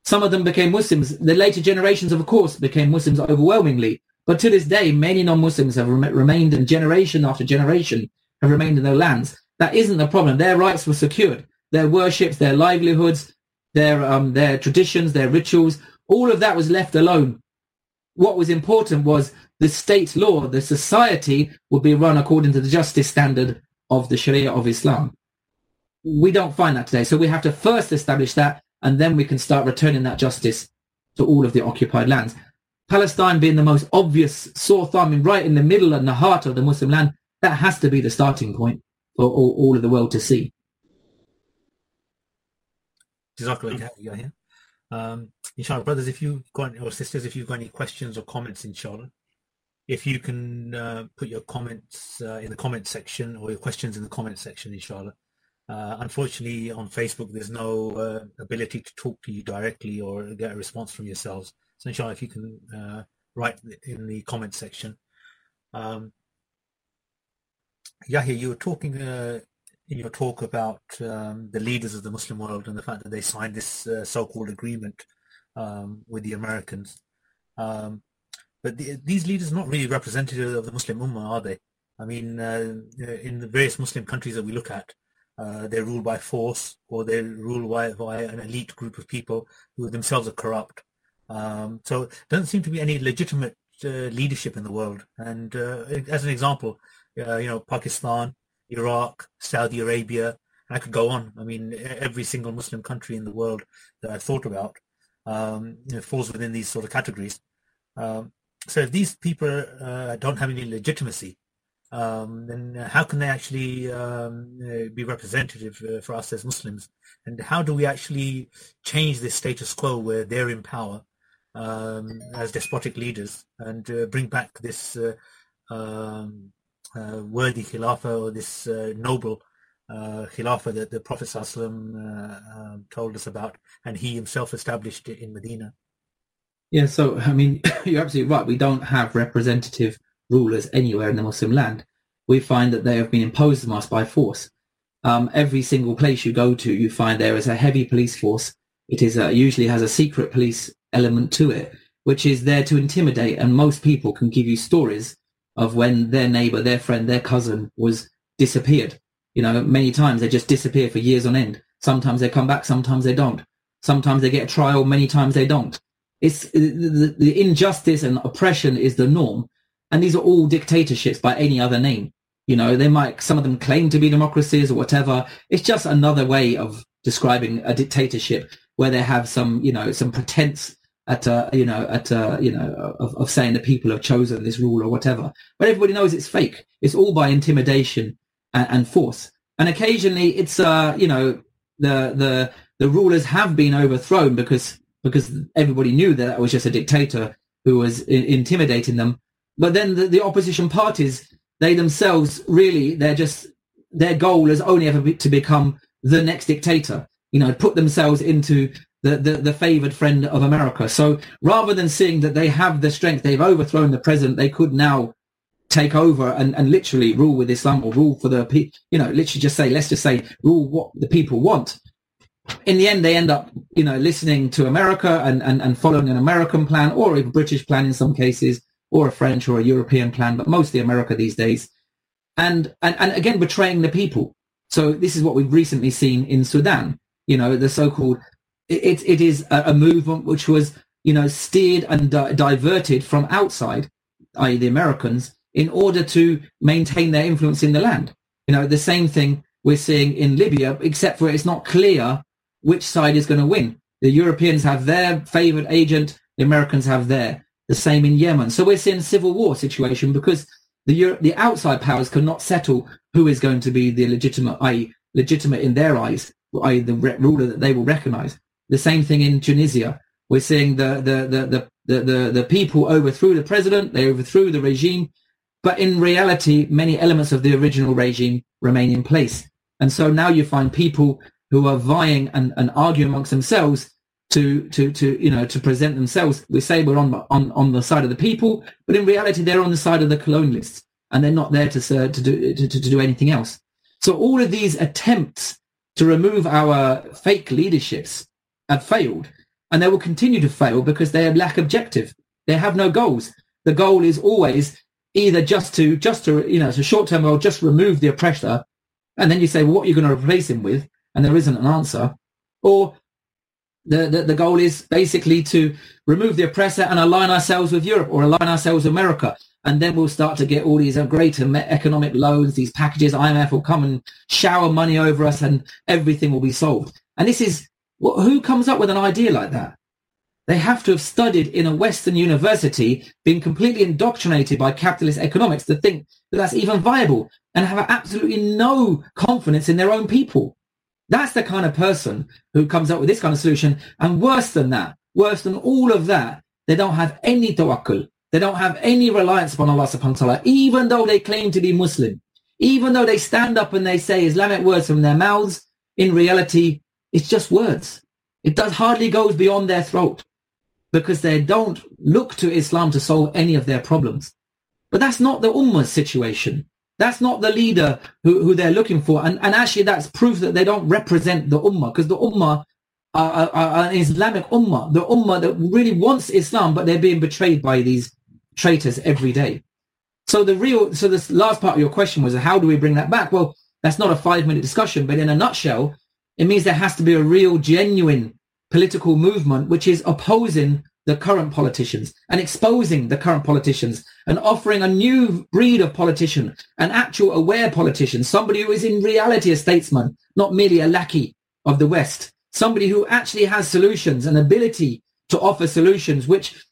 Some of them became Muslims. The later generations, of course, became Muslims overwhelmingly. But to this day, many non-Muslims have rem- remained, and generation after generation have remained in their lands. That isn't the problem. Their rights were secured. Their worships, their livelihoods, their um, their traditions, their rituals, all of that was left alone. What was important was the state law, the society would be run according to the justice standard of the Sharia of Islam we don't find that today. So we have to first establish that, and then we can start returning that justice to all of the occupied lands. Palestine being the most obvious sore thumb, right in the middle and the heart of the Muslim land, that has to be the starting point for all, all of the world to see. Um, inshallah, brothers, if you've got or sisters, if you've got any questions or comments, inshallah, if you can uh, put your comments uh, in the comment section or your questions in the comment section, inshallah, uh, unfortunately, on Facebook, there's no uh, ability to talk to you directly or get a response from yourselves. So, inshallah, if you can uh, write in the comment section. Um, Yahya, you were talking uh, in your talk about um, the leaders of the Muslim world and the fact that they signed this uh, so-called agreement um, with the Americans. Um, but the, these leaders are not really representative of the Muslim Ummah, are they? I mean, uh, in the various Muslim countries that we look at, uh, they're ruled by force or they're ruled by, by an elite group of people who themselves are corrupt. Um, so there doesn't seem to be any legitimate uh, leadership in the world. And uh, as an example, uh, you know, Pakistan, Iraq, Saudi Arabia, I could go on. I mean, every single Muslim country in the world that I've thought about um, you know, falls within these sort of categories. Um, so if these people uh, don't have any legitimacy, um, then how can they actually um, be representative uh, for us as Muslims? And how do we actually change this status quo where they're in power um, as despotic leaders and uh, bring back this uh, um, worthy khilafah or this uh, noble khilafah that the Prophet um, told us about and he himself established it in Medina? Yeah, so I mean, [coughs] you're absolutely right. We don't have representative rulers anywhere in the Muslim land, we find that they have been imposed on us by force. Um, every single place you go to, you find there is a heavy police force. It is a, usually has a secret police element to it, which is there to intimidate. And most people can give you stories of when their neighbor, their friend, their cousin was disappeared. You know, many times they just disappear for years on end. Sometimes they come back, sometimes they don't. Sometimes they get a trial, many times they don't. It's the, the injustice and oppression is the norm. And these are all dictatorships by any other name. You know, they might, some of them claim to be democracies or whatever. It's just another way of describing a dictatorship where they have some, you know, some pretense at uh, you know at uh, you know of, of saying that people have chosen this rule or whatever. But everybody knows it's fake. It's all by intimidation and, and force. And occasionally, it's uh you know the the the rulers have been overthrown because because everybody knew that that was just a dictator who was I- intimidating them. But then the, the opposition parties, they themselves really, they're just their goal is only ever be, to become the next dictator. You know, put themselves into the, the, the favored friend of America. So rather than seeing that they have the strength, they've overthrown the president, they could now take over and, and literally rule with Islam or rule for the people, you know, literally just say, let's just say, rule what the people want. In the end, they end up, you know, listening to America and, and, and following an American plan or a British plan in some cases, or a French or a European plan, but mostly America these days. And, and, and again, betraying the people. So this is what we've recently seen in Sudan, you know, the so-called it, it is a, movement which was, you know, steered and di- diverted from outside, i.e. the Americans, in order to maintain their influence in the land. You know, the same thing we're seeing in Libya, except for it's not clear which side is going to win. The Europeans have their favored agent, the Americans have their. The same in Yemen. So we're seeing a civil war situation because the Euro- the outside powers cannot settle who is going to be the legitimate, i.e. legitimate in their eyes, i.e. the re- ruler that they will recognize. The same thing in Tunisia. We're seeing the, the, the, the, the, the, the people overthrew the president, they overthrew the regime, but in reality, many elements of the original regime remain in place. And so now you find people who are vying and, and arguing amongst themselves to, to, to, you know, to present themselves. We say we're on, on, on the side of the people, but in reality, they're on the side of the colonialists and they're not there to, uh, to do, to, to do anything else. So all of these attempts to remove our fake leaderships have failed and they will continue to fail because they lack objective. They have no goals. The goal is always either just to, just to, you know, it's a short-term goal, just remove the oppressor. And then you say, well, what are you going to replace him with? And there isn't an answer. Or the, the, the goal is basically to remove the oppressor and align ourselves with Europe or align ourselves with America. And then we'll start to get all these uh, great economic loans, these packages. IMF will come and shower money over us and everything will be solved. And this is well, who comes up with an idea like that? They have to have studied in a Western university, been completely indoctrinated by capitalist economics to think that that's even viable and have absolutely no confidence in their own people. That's the kind of person who comes up with this kind of solution. And worse than that, worse than all of that, they don't have any tawakkul. They don't have any reliance upon Allah subhanahu wa ta'ala, even though they claim to be Muslim. Even though they stand up and they say Islamic words from their mouths, in reality, it's just words. It does hardly goes beyond their throat because they don't look to Islam to solve any of their problems. But that's not the Ummah's situation. That's not the leader who, who they're looking for. And, and actually that's proof that they don't represent the Ummah because the Ummah are, are, are, an Islamic Ummah, the Ummah that really wants Islam, but they're being betrayed by these traitors every day. So the real, so this last part of your question was how do we bring that back? Well, that's not a five minute discussion, but in a nutshell, it means there has to be a real, genuine political movement which is opposing the current politicians and exposing the current politicians and offering a new breed of politician, an actual aware politician, somebody who is in reality a statesman, not merely a lackey of the West, somebody who actually has solutions and ability to offer solutions which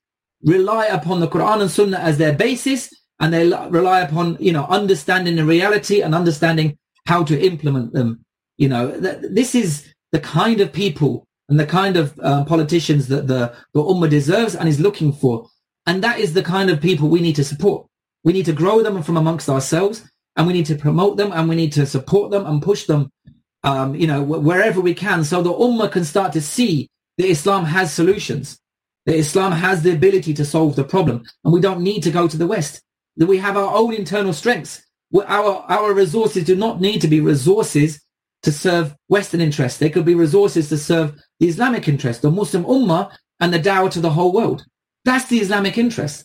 rely upon the Quran and Sunnah as their basis and they rely upon, you know, understanding the reality and understanding how to implement them you know, th- this is the kind of people and the kind of uh, politicians that the, the Ummah deserves and is looking for. And that is the kind of people we need to support. We need to grow them from amongst ourselves and we need to promote them and we need to support them and push them, um, you know, wherever we can so the Ummah can start to see that Islam has solutions, that Islam has the ability to solve the problem and we don't need to go to the West, that we have our own internal strengths. Our, our resources do not need to be resources to serve Western interests. They could be resources to serve the Islamic interest, the Muslim Ummah, and the dawah to the whole world. That's the Islamic interest.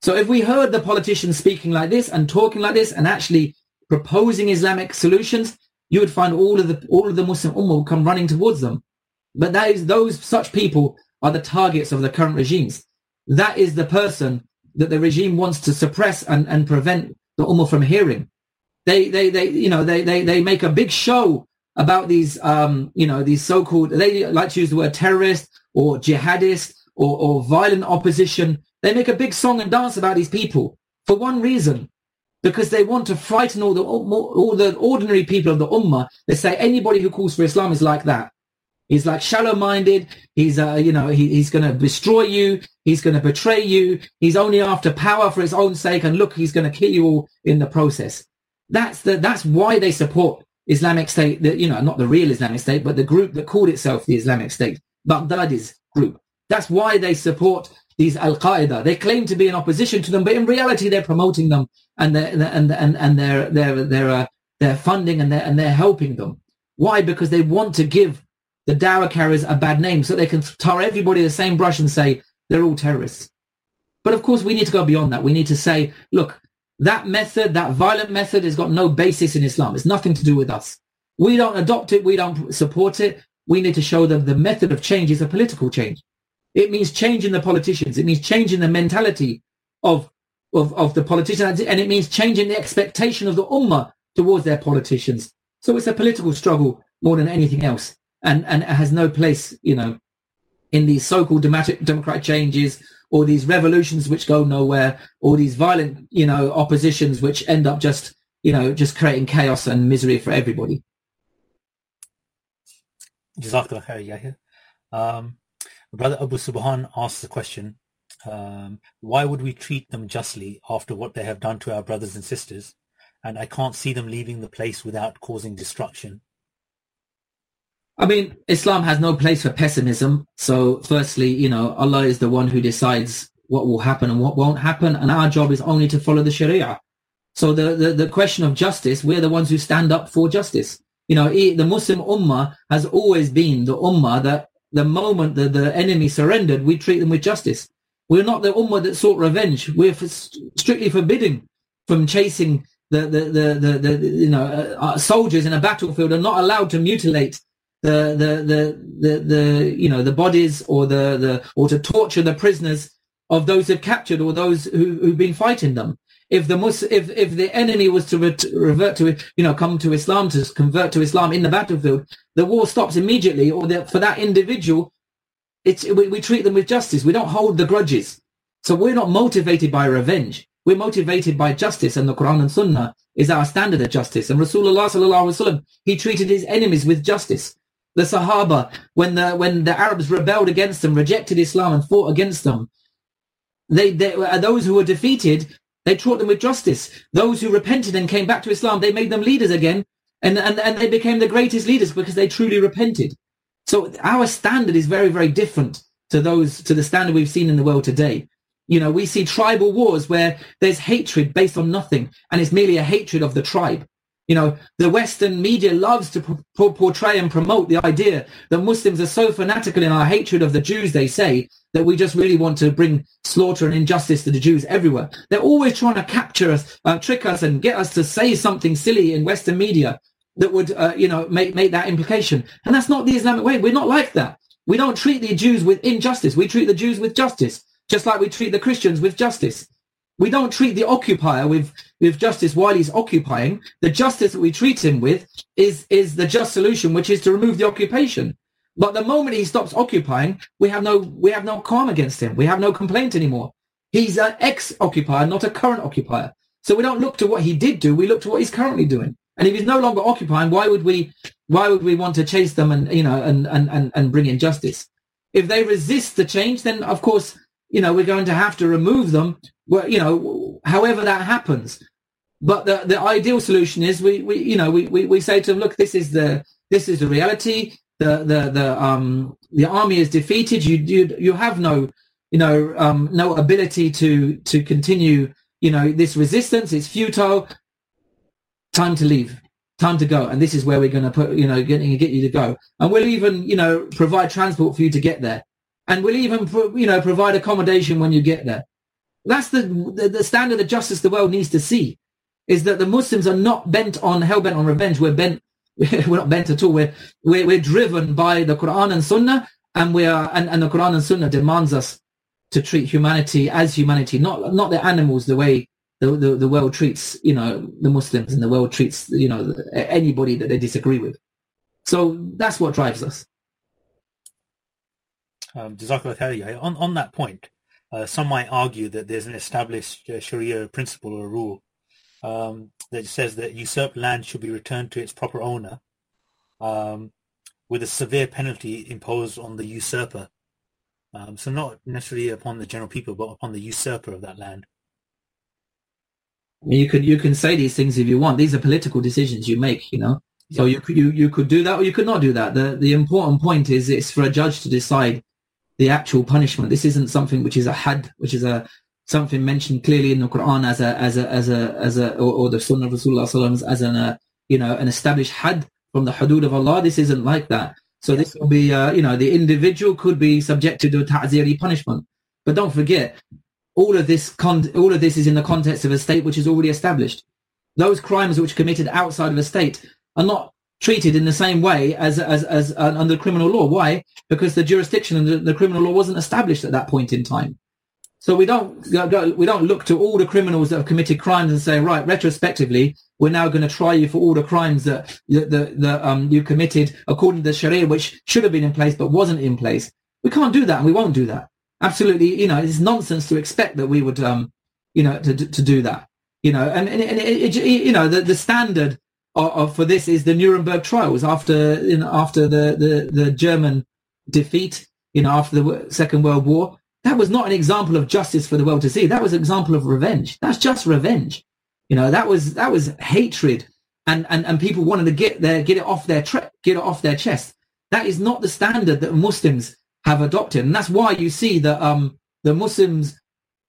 So if we heard the politicians speaking like this and talking like this and actually proposing Islamic solutions, you would find all of the all of the Muslim Ummah come running towards them. But that is, those such people are the targets of the current regimes. That is the person that the regime wants to suppress and, and prevent the Ummah from hearing. They, they, they, you know, they, they, they make a big show about these, um, you know, these so-called, they like to use the word terrorist or jihadist or, or violent opposition, they make a big song and dance about these people for one reason, because they want to frighten all the all the ordinary people of the ummah. They say anybody who calls for Islam is like that. He's like shallow-minded. He's, uh, you know, he, he's going to destroy you. He's going to betray you. He's only after power for his own sake. And look, he's going to kill you all in the process. That's the, that's why they support Islamic State, the, you know, not the real Islamic State, but the group that called itself the Islamic State, Baghdadi's group. That's why they support these Al Qaeda. They claim to be in opposition to them, but in reality, they're promoting them and they're, and and and they're they're they're uh, they're funding and they're and they're helping them. Why? Because they want to give the dawah carriers a bad name, so they can tar everybody the same brush and say they're all terrorists. But of course, we need to go beyond that. We need to say, look, that method, that violent method, has got no basis in Islam. It's nothing to do with us. We don't adopt it. We don't support it. We need to show them the method of change is a political change. It means changing the politicians. It means changing the mentality of, of, of the politicians. And it means changing the expectation of the ummah towards their politicians. So it's a political struggle more than anything else. And, and it has no place, you know, in these so-called democratic, democratic changes or these revolutions which go nowhere or these violent, you know, oppositions which end up just, you know, just creating chaos and misery for everybody. Um, Brother Abu Subhan asks the question, um, why would we treat them justly after what they have done to our brothers and sisters? And I can't see them leaving the place without causing destruction. I mean, Islam has no place for pessimism. So firstly, you know, Allah is the one who decides what will happen and what won't happen. And our job is only to follow the Sharia. So the, the, the question of justice, we're the ones who stand up for justice. You know, the Muslim Ummah has always been the Ummah that the moment that the enemy surrendered, we treat them with justice. We're not the ummah that sought revenge. We're strictly forbidding from chasing the, the, the, the, the you know, uh, soldiers in a battlefield are not allowed to mutilate the, the, the, the, the, you know, the bodies or the, the, or to torture the prisoners of those who've captured or those who, who've been fighting them if the Mus- if if the enemy was to ret- revert to you know come to Islam to convert to Islam in the battlefield, the war stops immediately, or the, for that individual, it's we, we treat them with justice. We don't hold the grudges, so we're not motivated by revenge. We're motivated by justice, and the Quran and Sunnah is our standard of justice. And Rasulullah sallallahu alaihi wasallam he treated his enemies with justice. The Sahaba, when the when the Arabs rebelled against them, rejected Islam and fought against them, they, they uh, those who were defeated they taught them with justice. Those who repented and came back to Islam, they made them leaders again. And, and, and they became the greatest leaders because they truly repented. So our standard is very, very different to those, to the standard we've seen in the world today. You know, we see tribal wars where there's hatred based on nothing and it's merely a hatred of the tribe. You know, the Western media loves to portray and promote the idea that Muslims are so fanatical in our hatred of the Jews, they say, that we just really want to bring slaughter and injustice to the Jews everywhere. They're always trying to capture us, uh, trick us, and get us to say something silly in Western media that would, uh, you know, make, make that implication. And that's not the Islamic way. We're not like that. We don't treat the Jews with injustice. We treat the Jews with justice, just like we treat the Christians with justice. We don't treat the occupier with, with justice while he's occupying. The justice that we treat him with is, is the just solution, which is to remove the occupation. But the moment he stops occupying, we have no, we have no crime against him. We have no complaint anymore. He's an ex-occupier, not a current occupier. So we don't look to what he did do. We look to what he's currently doing. And if he's no longer occupying, why would we, why would we want to chase them and, you know, and, and, and, and bring in justice? If they resist the change, then of course, you know, we're going to have to remove them well, you know, however that happens. But the, the ideal solution is we, we you know, we, we, we say to them, look, this is the, this is the reality. The, the, the, um, the army is defeated. You, you, you have no, you know, um, no ability to, to continue, you know, this resistance. It's futile. Time to leave. Time to go. And this is where we're going to put, you know, getting get you to go. And we'll even, you know, provide transport for you to get there. And we'll even, you know, provide accommodation when you get there. That's the, the, the standard of justice the world needs to see is that the Muslims are not bent on hell bent on revenge. We're bent, [laughs] we're not bent at all. We're, we're, we're driven by the Quran and Sunnah and we are, and, and the Quran and Sunnah demands us to treat humanity as humanity, not, not the animals the way the, the, the world treats, you know, the Muslims and the world treats, you know, anybody that they disagree with. So that's what drives us. Um, on, on that point, uh, some might argue that there's an established uh, Sharia principle or rule um, that says that usurped land should be returned to its proper owner um, with a severe penalty imposed on the usurper. Um, so not necessarily upon the general people, but upon the usurper of that land. You could you can say these things if you want. These are political decisions you make, you know. So you could you, you could do that or you could not do that. The the important point is it's for a judge to decide the actual punishment. This isn't something which is a had, which is a something mentioned clearly in the Quran as a as a as a as a or, or the Sunnah of Rasulullah as an uh, you know an established had from the hudud of Allah. This isn't like that. So this will be uh, you know the individual could be subjected to a ta'ziri punishment. But don't forget, all of this con- all of this is in the context of a state which is already established. Those crimes which are committed outside of a state are not treated in the same way as as, as uh, under criminal law. Why? Because the jurisdiction and the criminal law wasn't established at that point in time. So we don't we don't look to all the criminals that have committed crimes and say, right, retrospectively, we're now going to try you for all the crimes that that, that um, you committed according to the Sharia, which should have been in place but wasn't in place. We can't do that, and we won't do that. Absolutely, you know, it's nonsense to expect that we would, um, you know, to to do that. You know, and, and, it, it, you know the the standard for this is the Nuremberg trials after after the, the the German defeat, you know, after the Second World War that was not an example of justice for the world to see. That was an example of revenge. That's just revenge. You know, that was that was hatred, and and and people wanted to get their get it off their tre- get it off their chest. That is not the standard that Muslims have adopted, and that's why you see that um the Muslims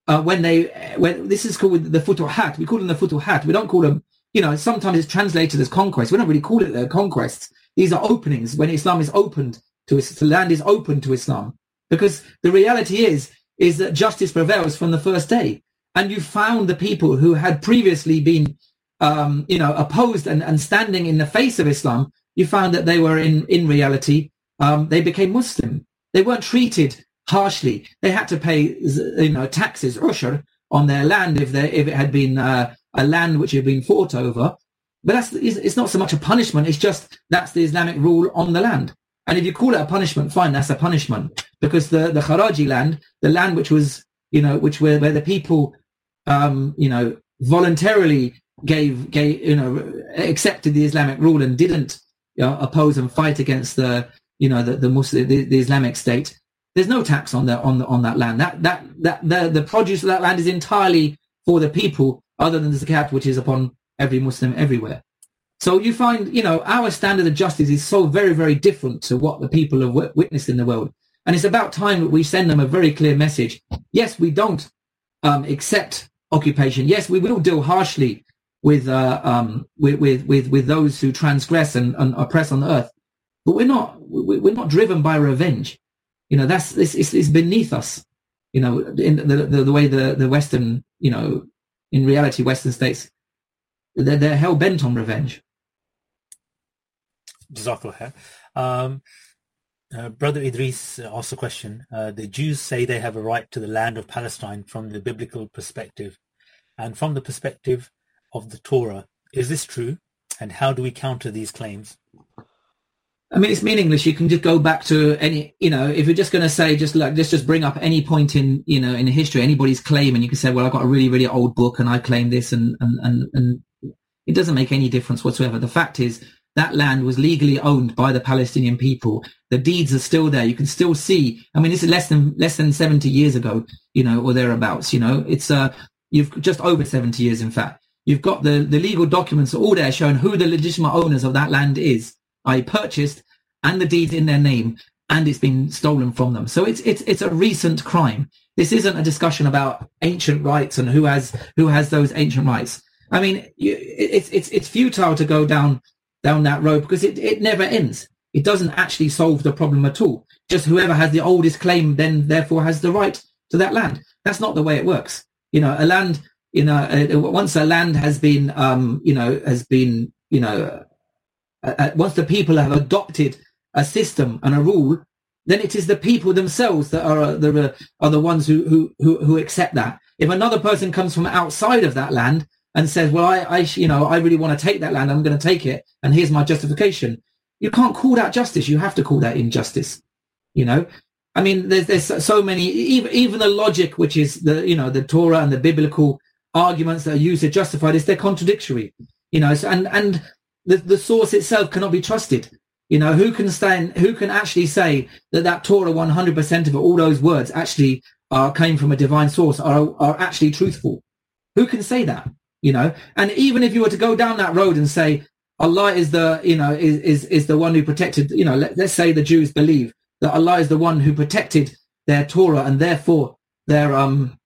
uh, when they when this is called the futuhat, we call them the futuhat. We don't call them. You know, sometimes it's translated as conquest. We don't really call it the conquests. These are openings when Islam is opened to the land is open to Islam. Because the reality is, is that justice prevails from the first day. And you found the people who had previously been, um, you know, opposed and, and standing in the face of Islam, you found that they were in, in reality, um, they became Muslim. They weren't treated harshly. They had to pay, you know, taxes, ushur, on their land if they, if it had been uh, a land which had been fought over. But that's, it's not so much a punishment. It's just that's the Islamic rule on the land. And if you call it a punishment, fine, that's a punishment. Because the, the Kharaji land, the land which was, you know, which where, where the people, um, you know, voluntarily gave, gave, you know, accepted the Islamic rule and didn't you know, oppose and fight against the, you know, the, the Muslim, the, the Islamic state. There's no tax on the, on the, on that land. That, that, that, the, the produce of that land is entirely for the people other than the zakat, which is upon every Muslim everywhere. So you find, you know, our standard of justice is so very, very different to what the people have w- witnessed in the world. And it's about time that we send them a very clear message. Yes, we don't um, accept occupation. Yes, we will deal harshly with, uh, um, with, with, with, with, those who transgress and, and, oppress on the earth. But we're not, we're not driven by revenge. You know, that's, it's, it's beneath us. You know, in the, the, the way the, the Western, you know, in reality, Western states, they're, they're hell bent on revenge. Um, uh, Brother Idris asked a question. Uh, the Jews say they have a right to the land of Palestine from the biblical perspective and from the perspective of the Torah. Is this true? And how do we counter these claims? I mean, it's meaningless. You can just go back to any, you know, if you're just going to say, just like, let's just bring up any point in, you know, in history, anybody's claim, and you can say, well, I've got a really, really old book and I claim this and, and, and, and it doesn't make any difference whatsoever. The fact is, that land was legally owned by the Palestinian people. The deeds are still there. You can still see. I mean, this is less than less than 70 years ago, you know, or thereabouts. You know, it's uh, you've just over 70 years, in fact. You've got the the legal documents all there showing who the legitimate owners of that land is. I purchased and the deeds in their name, and it's been stolen from them. So it's it's it's a recent crime. This isn't a discussion about ancient rights and who has who has those ancient rights. I mean, you, it's it's it's futile to go down down that road because it, it never ends. It doesn't actually solve the problem at all. Just whoever has the oldest claim then therefore has the right to that land. That's not the way it works. You know, a land, you know, uh, once a land has been, um, you know, has been, you know, uh, uh, once the people have adopted a system and a rule, then it is the people themselves that are the are the ones who who who accept that. If another person comes from outside of that land and says, well, I, I, you know, I really want to take that land. I'm going to take it. And here's my justification. You can't call that justice. You have to call that injustice, you know? I mean, there's there's so many even even the logic, which is the you know the Torah and the biblical arguments that are used to justify this, they're contradictory. You know, and and the the source itself cannot be trusted. You know, who can stand? Who can actually say that that Torah, 100% of it, all those words actually are came from a divine source, are are actually truthful? Who can say that? You know, and even if you were to go down that road and say Allah is the, you know, is is is the one who protected. You know, let, let's say the Jews believe that Allah is the one who protected their Torah and therefore their um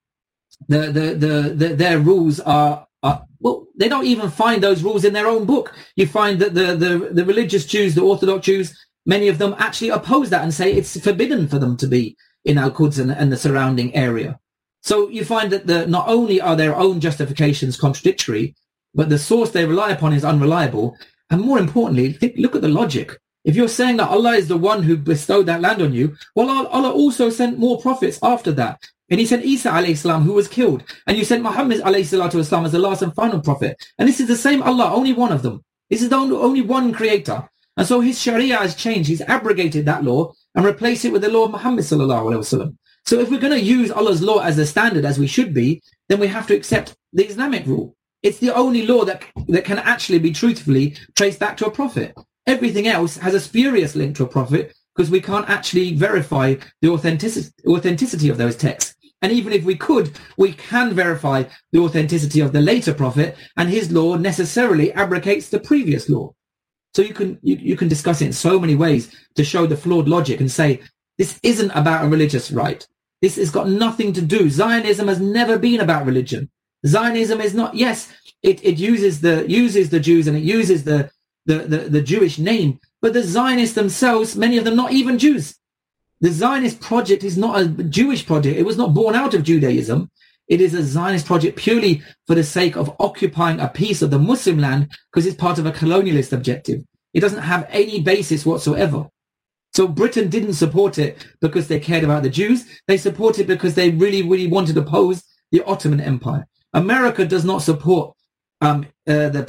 the the the, the their rules are, are well they don't even find those rules in their own book. You find that the the the religious Jews the orthodox Jews many of them actually oppose that and say it's forbidden for them to be in Al-Quds and, and the surrounding area. So you find that the not only are their own justifications contradictory but the source they rely upon is unreliable. And more importantly look at the logic. If you're saying that Allah is the one who bestowed that land on you, well, Allah also sent more prophets after that. And he sent Isa alayhi salam who was killed. And you sent Muhammad alayhi salatu wasalam as the last and final prophet. And this is the same Allah, only one of them. This is the only, one creator. And so his Sharia has changed. He's abrogated that law and replaced it with the law of Muhammad sallallahu alayhi wasallam. So if we're going to use Allah's law as a standard as we should be, then we have to accept the Islamic rule. It's the only law that, that can actually be truthfully traced back to a prophet. Everything else has a spurious link to a prophet because we can't actually verify the authenticity, authenticity of those texts. And even if we could, we can verify the authenticity of the later prophet and his law necessarily abrogates the previous law. So you can, you, you can discuss it in so many ways to show the flawed logic and say, this isn't about a religious right. This has got nothing to do. Zionism has never been about religion. Zionism is not, yes, it, it uses the, uses the Jews and it uses the, the, the, the Jewish name, but the Zionists themselves, many of them not even Jews. The Zionist project is not a Jewish project. It was not born out of Judaism. It is a Zionist project purely for the sake of occupying a piece of the Muslim land because it's part of a colonialist objective. It doesn't have any basis whatsoever. So Britain didn't support it because they cared about the Jews. They supported it because they really, really wanted to oppose the Ottoman Empire. America does not support um, uh, the,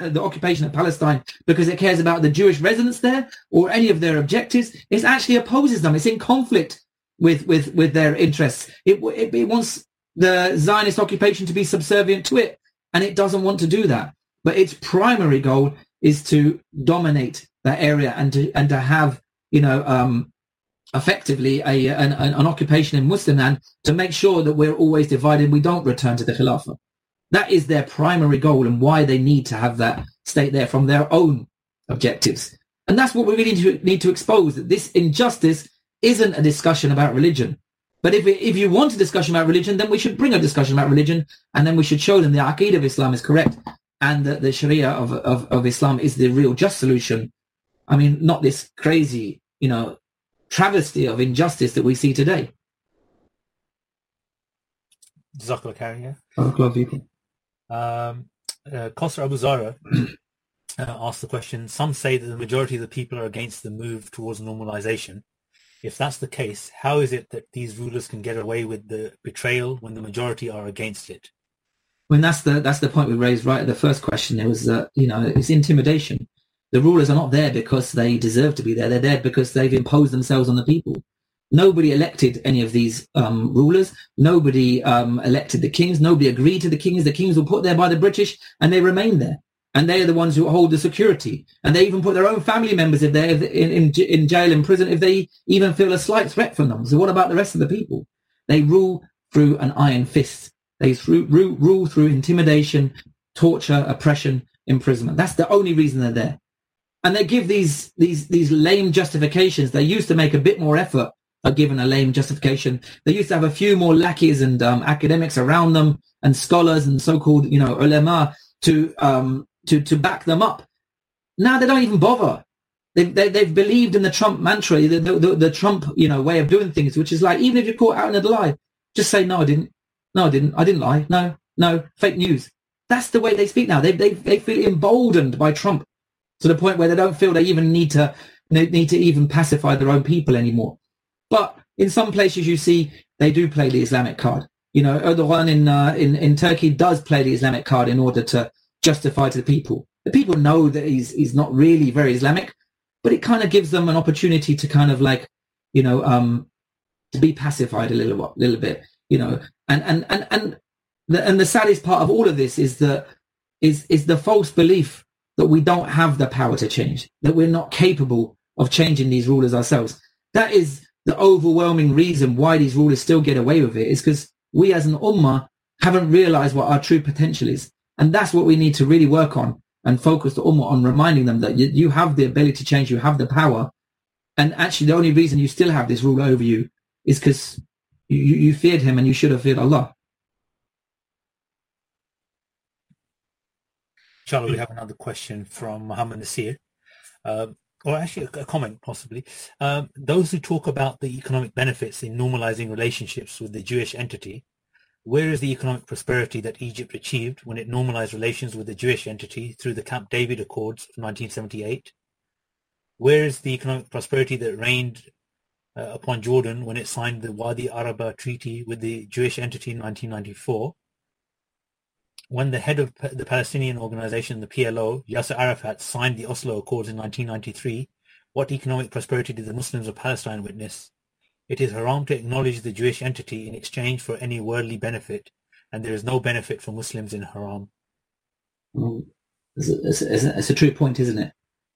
[coughs] the occupation of Palestine because it cares about the Jewish residents there or any of their objectives. It actually opposes them. It's in conflict with with with their interests. It, it, it wants the Zionist occupation to be subservient to it, and it doesn't want to do that. But its primary goal is to dominate that area and to and to have you know um, effectively a an, an occupation in Muslim land to make sure that we're always divided. We don't return to the Khilafah. That is their primary goal and why they need to have that state there from their own objectives. And that's what we really need to, need to expose, that this injustice isn't a discussion about religion. But if, if you want a discussion about religion, then we should bring a discussion about religion and then we should show them the Aqeedah of Islam is correct and that the Sharia of, of, of Islam is the real just solution. I mean, not this crazy, you know, travesty of injustice that we see today. Jazakallah khair, um, uh, Abu Zara [clears throat] uh, asked the question, some say that the majority of the people are against the move towards normalization. If that's the case, how is it that these rulers can get away with the betrayal when the majority are against it? When that's the that's the point we raised right at the first question. It was uh, you know it's intimidation. The rulers are not there because they deserve to be there. They're there because they've imposed themselves on the people. Nobody elected any of these um, rulers. Nobody um, elected the kings. Nobody agreed to the kings. The kings were put there by the British and they remain there. And they are the ones who hold the security. And they even put their own family members in, in, in jail, in prison, if they even feel a slight threat from them. So what about the rest of the people? They rule through an iron fist. They through, rule, rule through intimidation, torture, oppression, imprisonment. That's the only reason they're there. And they give these, these, these lame justifications. They used to make a bit more effort are given a lame justification. They used to have a few more lackeys and um, academics around them and scholars and so-called, you know, ulama to um, to to back them up. Now they don't even bother. They've, they, have believed in the Trump mantra, the, the, the, Trump, you know, way of doing things, which is like, even if you're caught out in a lie, just say, no, I didn't. No, I didn't. I didn't lie. No, no, fake news. That's the way they speak now. They, they, they feel emboldened by Trump to the point where they don't feel they even need to, need to even pacify their own people anymore. But in some places you see they do play the Islamic card. You know, Erdogan in, uh, in, in Turkey does play the Islamic card in order to justify to the people. The people know that he's, he's not really very Islamic, but it kind of gives them an opportunity to kind of like, you know, um, to be pacified a little, little bit, you know. And and and and the, and the saddest part of all of this is that is is the false belief that we don't have the power to change, that we're not capable of changing these rulers ourselves. That is the overwhelming reason why these rulers still get away with it is because we as an ummah haven't realized what our true potential is. And that's what we need to really work on and focus the ummah on reminding them that you, you have the ability to change, you have the power. And actually the only reason you still have this rule over you is because you, you feared him and you should have feared Allah. Inshallah, we have another question from Muhammad Nasir. Uh, or actually a, comment possibly. Um, those who talk about the economic benefits in normalizing relationships with the Jewish entity, where is the economic prosperity that Egypt achieved when it normalized relations with the Jewish entity through the Camp David Accords of 1978? Where is the economic prosperity that reigned uh, upon Jordan when it signed the Wadi Araba Treaty with the Jewish entity in 1994? When the head of the Palestinian organization, the PLO, Yasser Arafat, signed the Oslo Accords in 1993, what economic prosperity did the Muslims of Palestine witness? It is haram to acknowledge the Jewish entity in exchange for any worldly benefit, and there is no benefit for Muslims in haram. Well, it's, it's, it's, a true point, isn't it?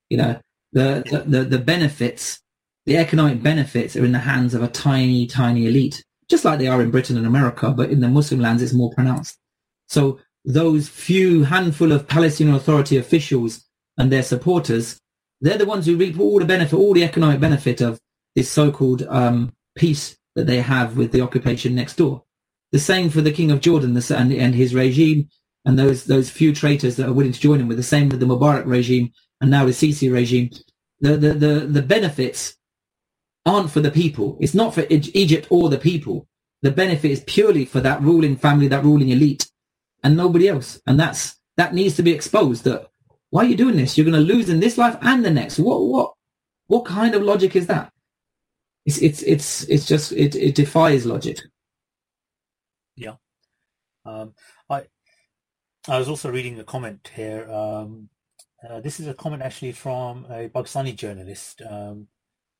You know, the, the, the benefits, the economic benefits are in the hands of a tiny, tiny elite, just like they are in Britain and America, but in the Muslim lands it's more pronounced. So those few handful of Palestinian Authority officials and their supporters, they're the ones who reap all the benefit, all the economic benefit of this so-called um, peace that they have with the occupation next door. The same for the King of Jordan and, and his regime and those those few traitors that are willing to join him with the same with the Mubarak regime and now the Sisi regime. The, the, the, the benefits aren't for the people. It's not for Egypt or the people. The benefit is purely for that ruling family, that ruling elite and nobody else. And that's that needs to be exposed. That why are you doing this? You're going to lose in this life and the next. What what what kind of logic is that? It's it's it's it's just it it defies logic. Yeah, um, I I was also reading a comment here. Um, uh, this is a comment actually from a Pakistani journalist um,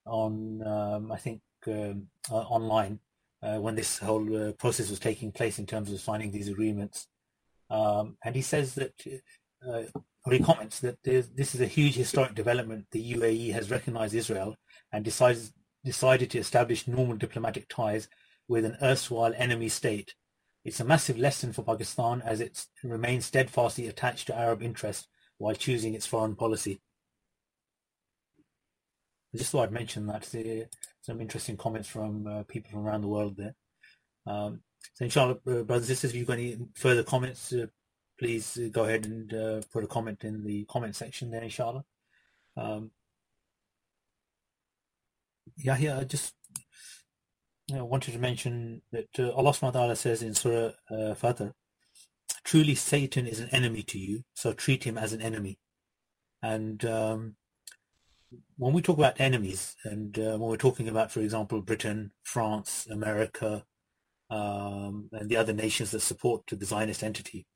on um, I think um, uh, online uh, when this whole uh, process was taking place in terms of signing these agreements. Um, and he says that, uh, or he comments that this is a huge historic development. The UAE has recognized Israel and decides, decided to establish normal diplomatic ties with an erstwhile enemy state. It's a massive lesson for Pakistan as it remains steadfastly attached to Arab interests while choosing its foreign policy. I just thought I'd mention that. Some interesting comments from uh, people from around the world there. Um, so inshallah, uh, brothers and sisters, if you've got any further comments, uh, please uh, go ahead and uh, put a comment in the comment section there, inshallah. Um, yeah, yeah, I just you know, wanted to mention that uh, Allah says in Surah uh, Fatir, truly Satan is an enemy to you, so treat him as an enemy. And um, when we talk about enemies, and uh, when we're talking about, for example, Britain, France, America, um, and the other nations that support the Zionist entity.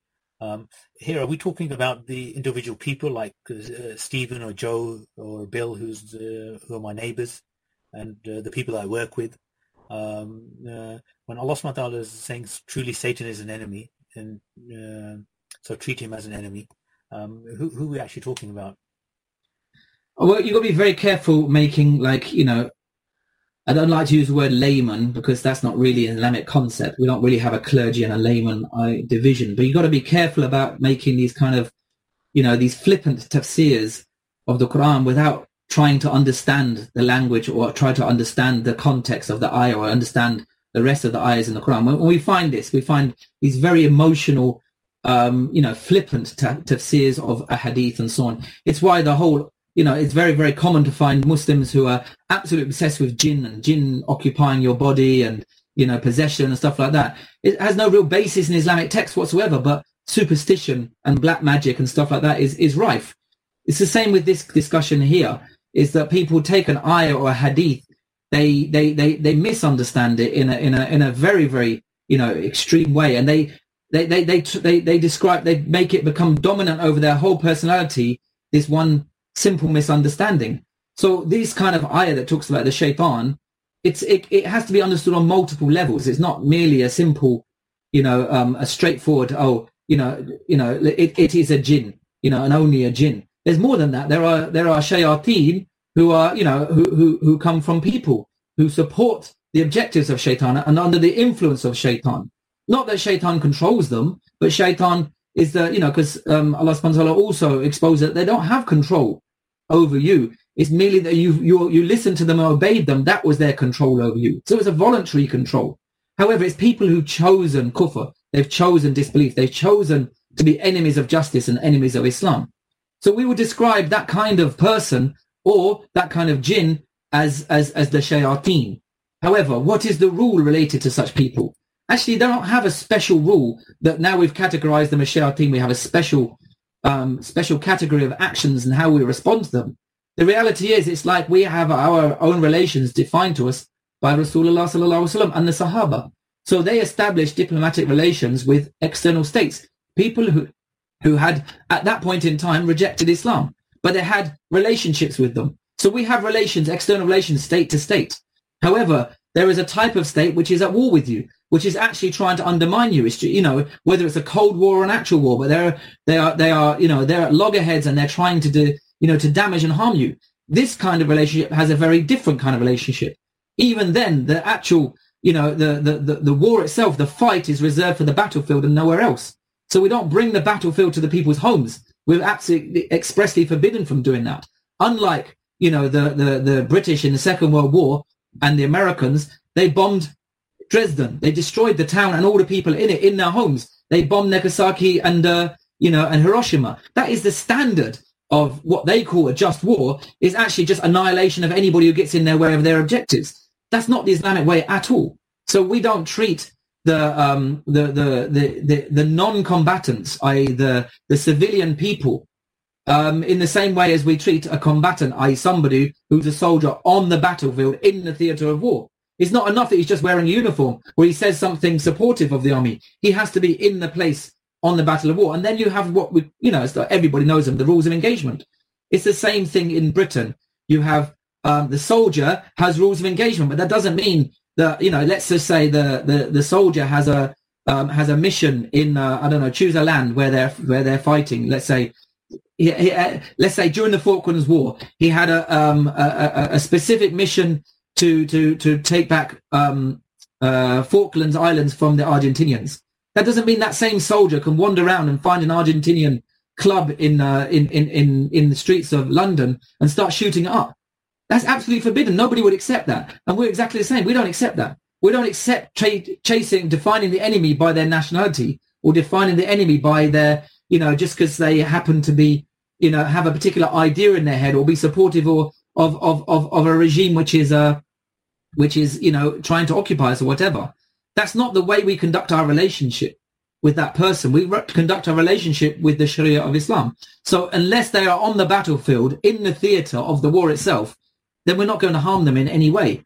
Um, here, are we talking about the individual people like uh, Stephen or Joe or Bill, who's uh, who are my neighbors, and uh, the people I work with? Um, uh, when Allah subhanahu is saying truly Satan is an enemy, and uh, so treat him as an enemy, um, who, who are we actually talking about? Well, you've got to be very careful making like, you know, I don't like to use the word layman because that's not really an Islamic concept. We don't really have a clergy and a layman uh, division, but you've got to be careful about making these kind of, you know, these flippant tafsirs of the Quran without trying to understand the language or try to understand the context of the ayah or understand the rest of the ayahs in the Quran. When, we find this, we find these very emotional, um, you know, flippant tafsirs of a hadith and so on. It's why the whole you know, it's very, very common to find Muslims who are absolutely obsessed with jinn and jinn occupying your body and, you know, possession and stuff like that. It has no real basis in Islamic text whatsoever, but superstition and black magic and stuff like that is, is rife. It's the same with this discussion here, is that people take an ayah or a hadith, they, they, they, they misunderstand it in a, in a, in a very, very, you know, extreme way. And they, they, they, they, they, they describe, they make it become dominant over their whole personality, this one simple misunderstanding. So this kind of ayah that talks about the shaitan, it's it, it has to be understood on multiple levels. It's not merely a simple, you know, um, a straightforward. Oh, you know, you know, it, it is a jinn, you know, and only a jinn. There's more than that. There are there are shayateen who are, you know, who who who come from people who support the objectives of shaitan and under the influence of shaitan. Not that shaitan controls them, but shaitan is that, you know, because um, Allah subhanahu wa ta'ala also exposed that they don't have control over you. It's merely that you, you, you listened to them and obeyed them. That was their control over you. So it's a voluntary control. However, it's people who've chosen kufr. They've chosen disbelief. They've chosen to be enemies of justice and enemies of Islam. So we would describe that kind of person or that kind of jinn as, as, as the shayateen. However, what is the rule related to such people? Actually, they don't have a special rule that now we've categorized them as shayateen. We have a special, um, special category of actions and how we respond to them. The reality is, it's like we have our own relations defined to us by Rasulullah sallallahu alaihi wasallam and the Sahaba. So they established diplomatic relations with external states, people who, who had at that point in time rejected Islam, but they had relationships with them. So we have relations, external relations, state to state. However, there is a type of state which is at war with you, which is actually trying to undermine you. It's, you know, whether it's a cold war or an actual war, but they're, they are, they are, you know, they're at loggerheads and they're trying to do, you know, to damage and harm you. This kind of relationship has a very different kind of relationship. Even then, the actual, you know, the, the, the, the war itself, the fight is reserved for the battlefield and nowhere else. So we don't bring the battlefield to the people's homes. We're absolutely expressly forbidden from doing that. Unlike, you know, the, the, the British in the Second World War, and the Americans, they bombed Dresden. They destroyed the town and all the people in it in their homes. They bombed Nagasaki and uh, you know and Hiroshima. That is the standard of what they call a just war. Is actually just annihilation of anybody who gets in their way of their objectives. That's not the Islamic way at all. So we don't treat the um, the, the the the the non-combatants, i.e., the the civilian people, um, in the same way as we treat a combatant, i.e. somebody who's a soldier on the battlefield in the theatre of war. It's not enough that he's just wearing a uniform or he says something supportive of the army. He has to be in the place on the battle of war. And then you have what we, you know, like everybody knows them, the rules of engagement. It's the same thing in Britain. You have um, the soldier has rules of engagement, but that doesn't mean that, you know, let's just say the, the, the soldier has a, um, has a mission in, uh, I don't know, choose a land where they're, where they're fighting. Let's say he, he, uh, let's say during the Falklands War, he had a, um, a, a, specific mission to to to take back um, uh, Falklands Islands from the Argentinians. That doesn't mean that same soldier can wander around and find an Argentinian club in uh, in, in in in the streets of London and start shooting it up. That's absolutely forbidden. Nobody would accept that, and we're exactly the same. We don't accept that. We don't accept tra- chasing, defining the enemy by their nationality or defining the enemy by their, you know, just because they happen to be you know, have a particular idea in their head or be supportive or of, of, of, of a regime which is, uh, which is, you know, trying to occupy us or whatever. That's not the way we conduct our relationship with that person. We re- conduct our relationship with the Sharia of Islam. So unless they are on the battlefield in the theater of the war itself, then we're not going to harm them in any way.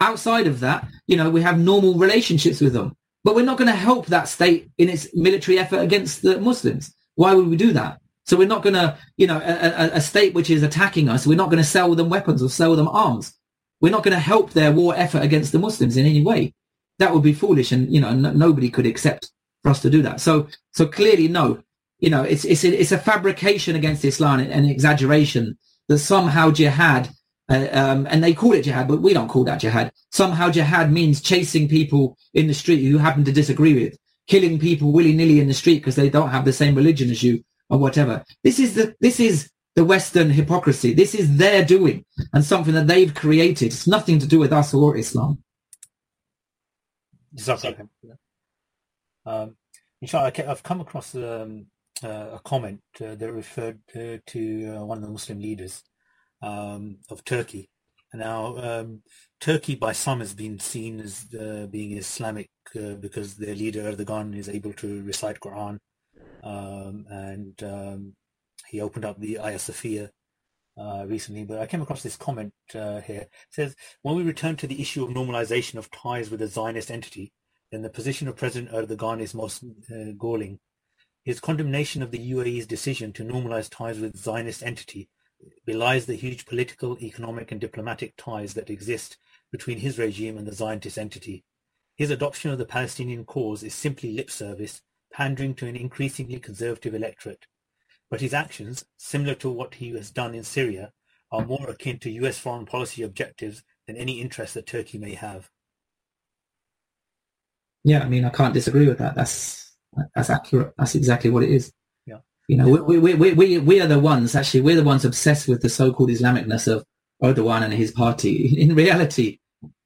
Outside of that, you know, we have normal relationships with them, but we're not going to help that state in its military effort against the Muslims. Why would we do that? So we're not going to, you know, a, a, state which is attacking us, we're not going to sell them weapons or sell them arms. We're not going to help their war effort against the Muslims in any way. That would be foolish, and you know, n- nobody could accept for us to do that. So, so clearly, no, you know, it's it's a, it's a fabrication against Islam and an exaggeration that somehow jihad, uh, um, and they call it jihad, but we don't call that jihad. Somehow jihad means chasing people in the street who happen to disagree with, killing people willy nilly in the street because they don't have the same religion as you or whatever. This is the this is the Western hypocrisy. This is their doing and something that they've created. It's nothing to do with us or Islam. Um, inshallah, I've come across um, uh, a comment uh, that referred uh, to uh, one of the Muslim leaders um, of Turkey. Now, um, Turkey by some has been seen as uh, being Islamic uh, because their leader Erdogan is able to recite Quran um, and um, he opened up the Hagia Sophia uh, recently. But I came across this comment uh, here. It says, when we return to the issue of normalization of ties with a Zionist entity, then the position of President Erdogan is most uh, galling. His condemnation of the UAE's decision to normalize ties with Zionist entity belies the huge political, economic, and diplomatic ties that exist between his regime and the Zionist entity. His adoption of the Palestinian cause is simply lip service, pandering to an increasingly conservative electorate. But his actions, similar to what he has done in Syria, are more akin to US foreign policy objectives than any interest that Turkey may have. Yeah, I mean, I can't disagree with that. That's that's accurate. That's exactly what it is. Yeah. You know, we, we, we, we, we are the ones, actually, we're the ones obsessed with the so-called Islamicness of Erdogan and his party. [laughs] In reality,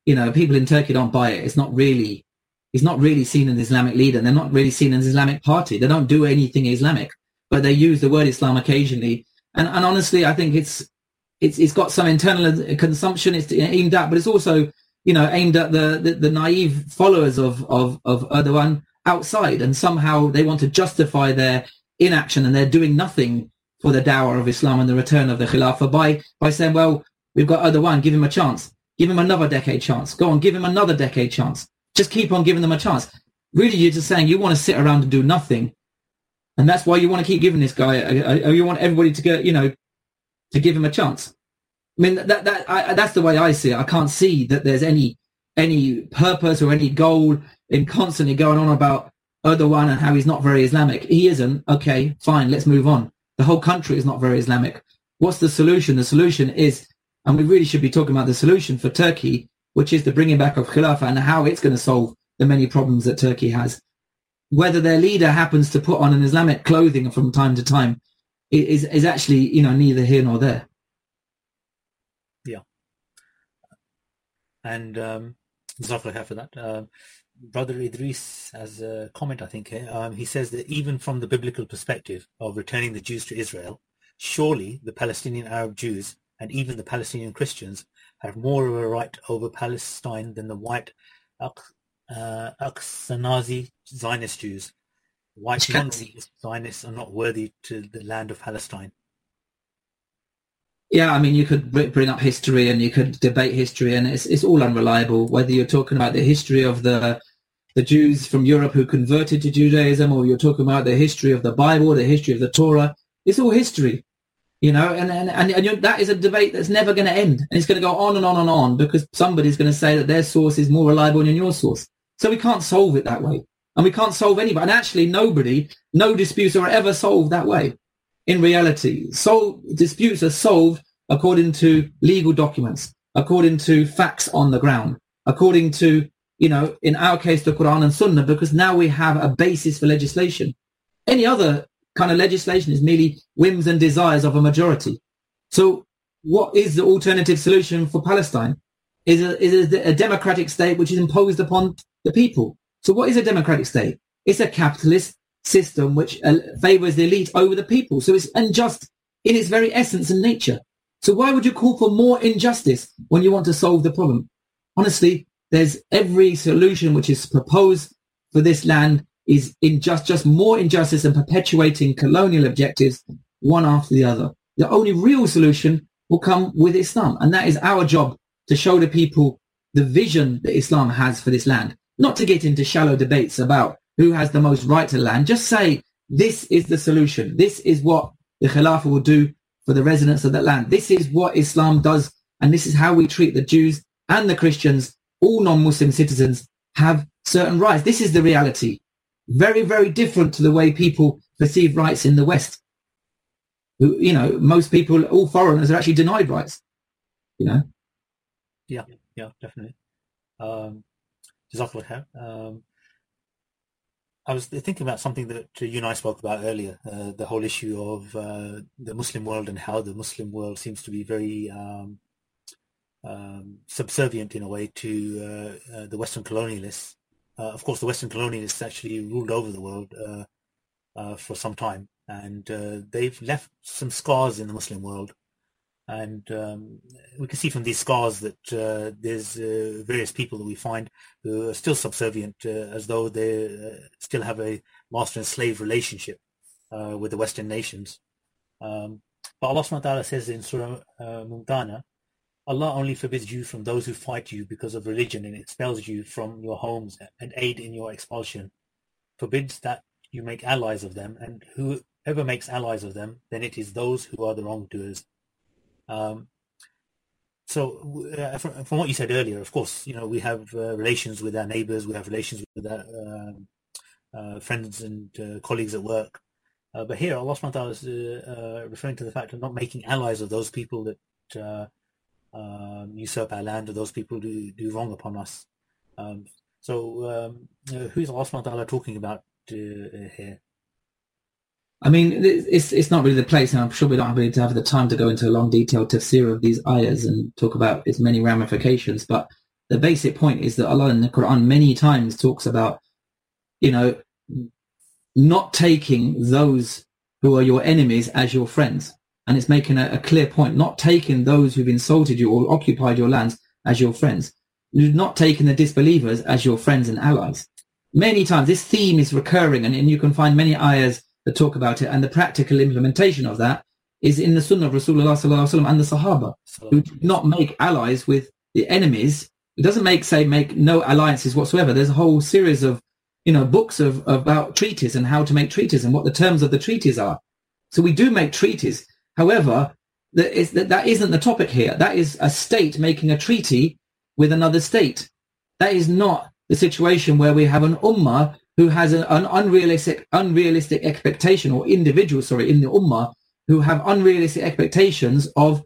you know, people in Turkey don't buy it. It's not really, he's not really seen an Islamic leader. They're not really seen as an Islamic party. They don't do anything Islamic, but they use the word Islam occasionally. And, and honestly, I think it's, it's, it's got some internal consumption it's aimed at, but it's also, you know, aimed at the, the, the naive followers of, of, of Erdogan outside. And somehow they want to justify their inaction and they're doing nothing for the dawah of Islam and the return of the Khilafah by, by saying, well, we've got Erdogan, give him a chance. Give him another decade chance. Go on, give him another decade chance. Just keep on giving them a chance. Really, you're just saying you want to sit around and do nothing. And that's why you want to keep giving this guy, or you want everybody to get, you know, to give him a chance. I mean, that, that, I, that's the way I see it. I can't see that there's any, any purpose or any goal in constantly going on about Erdogan and how he's not very Islamic. He isn't. Okay, fine. Let's move on. The whole country is not very Islamic. What's the solution? The solution is and we really should be talking about the solution for Turkey, which is the bringing back of Khilafah and how it's going to solve the many problems that Turkey has. Whether their leader happens to put on an Islamic clothing from time to time is, is actually, you know, neither here nor there. Yeah. And um, Zafar for that. Uh, Brother Idris has a comment, I think. Um, he says that even from the biblical perspective of returning the Jews to Israel, surely the Palestinian Arab Jews and even the Palestinian Christians have more of a right over Palestine than the white uh, Ashkenazi Zionist Jews. White non-Zionists Zionists are not worthy to the land of Palestine. Yeah, I mean, you could bring up history and you could debate history, and it's it's all unreliable. Whether you're talking about the history of the the Jews from Europe who converted to Judaism, or you're talking about the history of the Bible, the history of the Torah, it's all history you know, and and and, and that is a debate that's never going to end, and it's going to go on and on and on because somebody's going to say that their source is more reliable than your source. So we can't solve it that way, and we can't solve anybody. And actually, nobody, no disputes are ever solved that way. In reality, so disputes are solved according to legal documents, according to facts on the ground, according to you know, in our case, the Quran and Sunnah, because now we have a basis for legislation. Any other kind of legislation is merely whims and desires of a majority. So what is the alternative solution for Palestine? Is a, is a, a democratic state which is imposed upon the people. So what is a democratic state? It's a capitalist system which uh, favors the elite over the people. So it's unjust in its very essence and nature. So why would you call for more injustice when you want to solve the problem? Honestly, there's every solution which is proposed for this land is in just, just more injustice and perpetuating colonial objectives one after the other. The only real solution will come with Islam. And that is our job to show the people the vision that Islam has for this land. Not to get into shallow debates about who has the most right to land. Just say, this is the solution. This is what the Khilafah will do for the residents of that land. This is what Islam does. And this is how we treat the Jews and the Christians. All non-Muslim citizens have certain rights. This is the reality very, very different to the way people perceive rights in the West. You know, most people, all foreigners are actually denied rights. You know. Yeah, yeah, definitely. Um, um, I was thinking about something that you and I spoke about earlier, uh, the whole issue of uh, the Muslim world and how the Muslim world seems to be very um, um, subservient in a way to uh, uh the Western colonialists uh, of course, the Western colonialists actually ruled over the world uh, uh, for some time, and they've left some scars in the Muslim world. And um, we can see from these scars that uh, there's uh, various people that we find who are still subservient, uh, as though they still have a master and slave relationship with the Western nations. Um, but Allah subhanahu says in Surah uh, Mumtahanah, Allah only forbids you from those who fight you because of religion and expels you from your homes and aid in your expulsion. Forbids that you make allies of them, and whoever makes allies of them, then it is those who are the wrongdoers. Um, so, uh, from, from, what you said earlier, of course, you know we have uh, relations with our neighbours, we have relations with our um, uh, friends and uh, colleagues at work. Uh, but here, Allah subhanahu is referring to the fact of not making allies of those people that um, usurp our land or those people who do wrong upon us. Um, so, um, who is Allah subhanahu talking about here? I mean, it's it's not really the place, and I'm sure we don't have, the time to go into a long detailed tafsir of these ayahs and talk about its many ramifications. But the basic point is that Allah in the Quran many times talks about, you know, not taking those who are your enemies as your friends. And it's making a, a clear point, not taking those who've insulted you or occupied your lands as your friends, not taking the disbelievers as your friends and allies. Many times this theme is recurring and, and you can find many ayahs that talk about it and the practical implementation of that is in the sunnah of Rasulullah and the Sahaba, who did not make allies with the enemies. It doesn't make say make no alliances whatsoever. There's a whole series of you know, books of about treaties and how to make treaties and what the terms of the treaties are. So we do make treaties. However, that, is, that, that isn't the topic here. That is a state making a treaty with another state. That is not the situation where we have an ummah who has an, an unrealistic, unrealistic expectation or individual, sorry, in the ummah who have unrealistic expectations of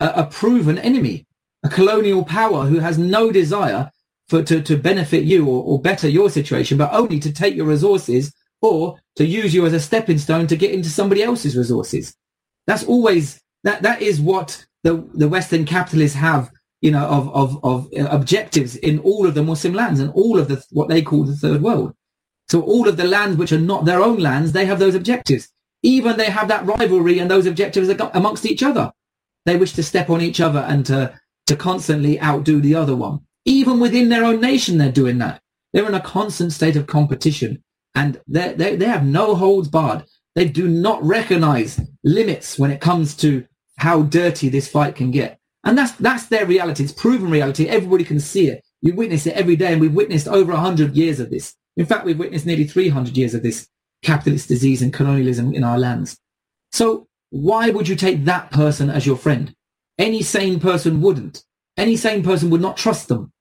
a, a proven enemy, a colonial power who has no desire for to, to benefit you or, or better your situation, but only to take your resources or to use you as a stepping stone to get into somebody else's resources. That's always that that is what the the Western capitalists have, you know, of of of objectives in all of the Muslim lands and all of the what they call the third world. So all of the lands which are not their own lands, they have those objectives. Even they have that rivalry and those objectives amongst each other. They wish to step on each other and to to constantly outdo the other one. Even within their own nation, they're doing that. They're in a constant state of competition and they they have no holds barred. They do not recognize limits when it comes to how dirty this fight can get. And that's, that's their reality. It's proven reality. Everybody can see it. You witness it every day and we've witnessed over 100 years of this. In fact, we've witnessed nearly 300 years of this capitalist disease and colonialism in our lands. So why would you take that person as your friend? Any sane person wouldn't. Any sane person would not trust them.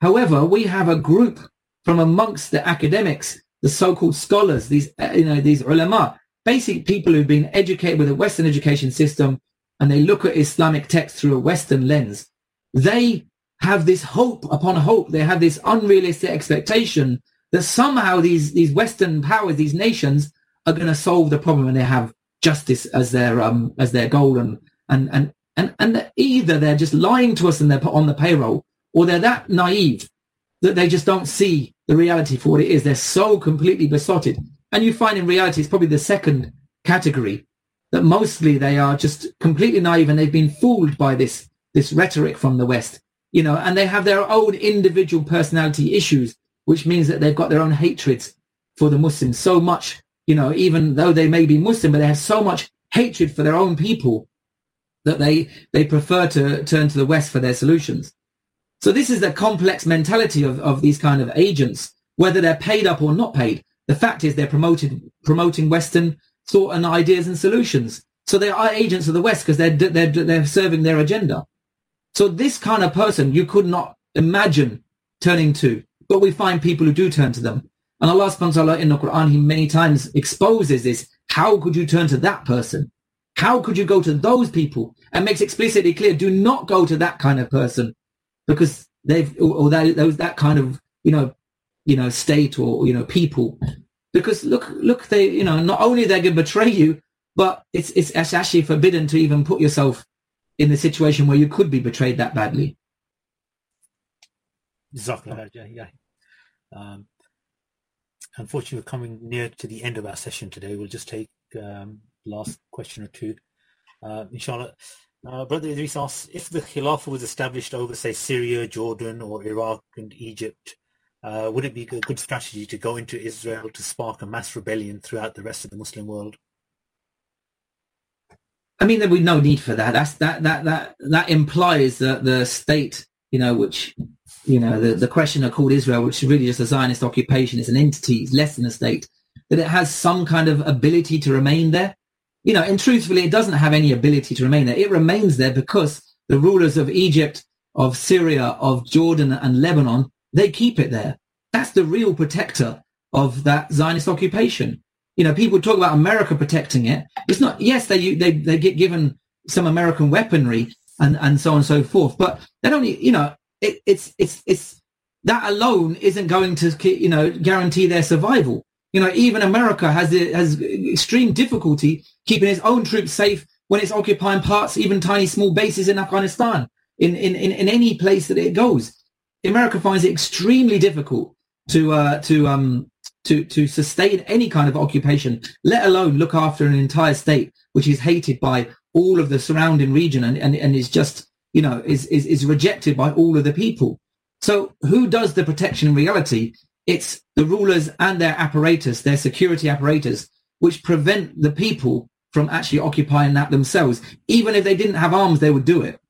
However, we have a group from amongst the academics, the so-called scholars, these, uh, you know, these ulama, basic people who've been educated with a Western education system and they look at Islamic texts through a Western lens. They have this hope upon hope. They have this unrealistic expectation that somehow these, these Western powers, these nations are going to solve the problem and they have justice as their, um, as their goal. And, and, and, and, and either they're just lying to us and they're put on the payroll or they're that naive that they just don't see the reality for what it is. They're so completely besotted. And you find in reality, it's probably the second category that mostly they are just completely naive and they've been fooled by this, this rhetoric from the West, you know, and they have their own individual personality issues, which means that they've got their own hatreds for the Muslims so much, you know, even though they may be Muslim, but they have so much hatred for their own people that they, they prefer to turn to the West for their solutions. So this is the complex mentality of, of these kind of agents, whether they're paid up or not paid. The fact is they're promoting, promoting Western thought and ideas and solutions. So they are agents of the West because they're, they're, they're serving their agenda. So this kind of person you could not imagine turning to, but we find people who do turn to them. And Allah subhanahu wa ta'ala in the Quran, he many times exposes this. How could you turn to that person? How could you go to those people? And makes explicitly clear, do not go to that kind of person because they've or that those that kind of you know you know state or you know people because look look they you know not only they're going to betray you but it's it's actually forbidden to even put yourself in the situation where you could be betrayed that badly exactly yeah. Um, unfortunately we're coming near to the end of our session today we'll just take um, last question or two uh, inshallah uh, Brother Idris asks, if the Khilafah was established over, say, Syria, Jordan, or Iraq and Egypt, uh, would it be a good strategy to go into Israel to spark a mass rebellion throughout the rest of the Muslim world? I mean, there would be no need for that. That's that that that that implies that the state, you know, which you know, the the question called Israel, which is really just a Zionist occupation, is an entity, it's less than a state, that it has some kind of ability to remain there. you know, and truthfully, it doesn't have any ability to remain there. It remains there because the rulers of Egypt, of Syria, of Jordan and Lebanon, they keep it there. That's the real protector of that Zionist occupation. You know, people talk about America protecting it. It's not, yes, they, they, they get given some American weaponry and, and so on and so forth, but they don't, you know, it, it's, it's, it's, that alone isn't going to, you know, guarantee their survival. You know, even America has has extreme difficulty keeping its own troops safe when it's occupying parts, even tiny small bases in Afghanistan, in, in, in, in any place that it goes. America finds it extremely difficult to uh, to um to to sustain any kind of occupation, let alone look after an entire state which is hated by all of the surrounding region and, and, and is just you know is, is is rejected by all of the people. So who does the protection in reality? It's the rulers and their apparatus, their security apparatus, which prevent the people from actually occupying that themselves. Even if they didn't have arms, they would do it.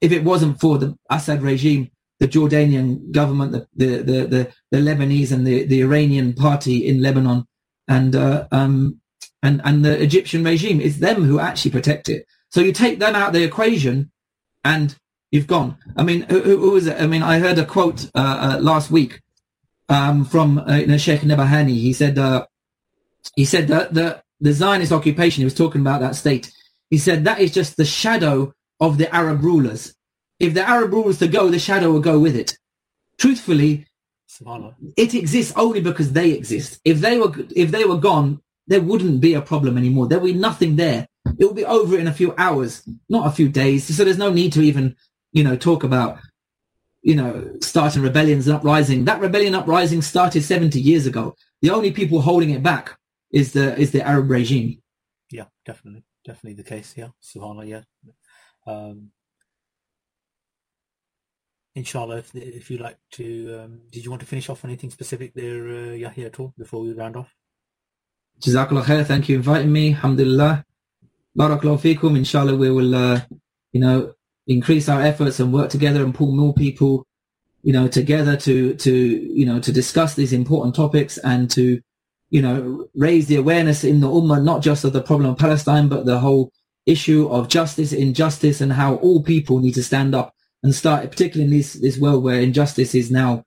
If it wasn't for the Assad regime, the Jordanian government, the the the, the, the Lebanese and the, the Iranian party in Lebanon, and uh, um, and and the Egyptian regime, it's them who actually protect it. So you take them out of the equation, and you've gone. I mean, who, who was it? I mean, I heard a quote uh, uh, last week um, from uh, you know, Sheikh Nabhani. He said uh, he said that the the Zionist occupation. He was talking about that state. He said that is just the shadow of the Arab rulers. If the Arab rulers to go, the shadow will go with it. Truthfully, it exists only because they exist. If they were if they were gone, there wouldn't be a problem anymore. There would be nothing there. It will be over in a few hours, not a few days. So there's no need to even you know, talk about, you know, starting rebellions and uprising. That rebellion uprising started 70 years ago. The only people holding it back is the is the Arab regime. Yeah, definitely, definitely the case. Yeah, Subhanallah. Yeah. Um, inshallah, if, if you like to, um, did you want to finish off on anything specific there, uh, Yahya, at all before we round off? Jazakallah khair. Thank you for inviting me. Alhamdulillah. Barakallahu fikum. Inshallah, we will, uh, you know, increase our efforts and work together and pull more people, you know, together to, to, you know, to discuss these important topics and to, you know, raise the awareness in the Ummah, not just of the problem of Palestine, but the whole issue of justice, injustice, and how all people need to stand up and start, particularly in this, this world where injustice is now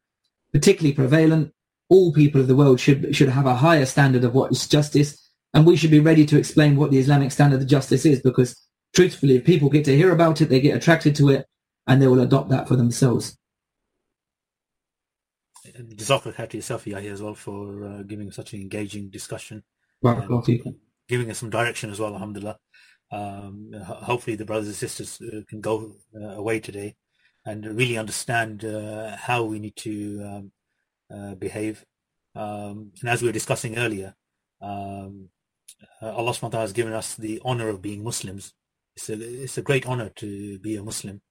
particularly prevalent. All people of the world should, should have a higher standard of what is justice. And we should be ready to explain what the Islamic standard of justice is because truthfully, if people get to hear about it, they get attracted to it, and they will adopt that for themselves. Jazakallah to yourself, Yahya, as well, for uh, giving such an engaging discussion. giving us some direction as well, alhamdulillah. Um, hopefully the brothers and sisters uh, can go uh, away today and really understand uh, how we need to um, uh, behave. Um, and as we were discussing earlier, um, uh, Allah subhanahu wa ta'ala has given us the honor of being Muslims it's a, it's a great honor to be a Muslim.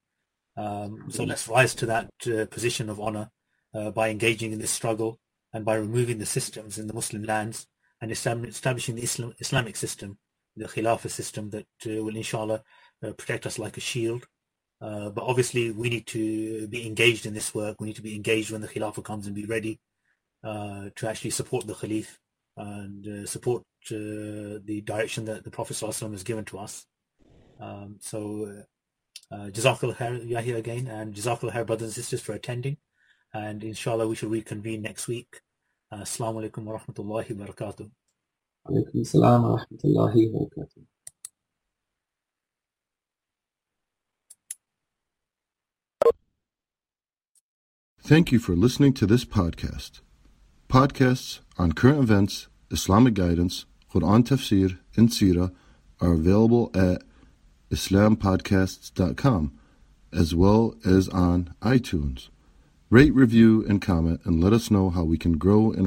Um, so let's rise to that uh, position of honor uh, by engaging in this struggle and by removing the systems in the Muslim lands and establishing the Islam, Islamic system, the Khilafah system that uh, will inshallah uh, protect us like a shield. Uh, but obviously we need to be engaged in this work. We need to be engaged when the Khilafah comes and be ready uh, to actually support the Khalif and support the direction that the Prophet ﷺ has given to us. Um, so uh, Jazakallah khair, Yahya again, and Jazakallah khair, brothers and sisters, for attending. And inshallah, we shall reconvene next week. Uh, Assalamu alaikum wa rahmatullahi wa barakatuh. Alaikum assalam wa rahmatullahi wa barakatuh. Thank you for listening to this podcast. Podcasts on current events, Islamic guidance, Quran tafsir, and Sirah are available at islampodcasts.com, as well as on iTunes. Rate, review, and comment, and let us know how we can grow in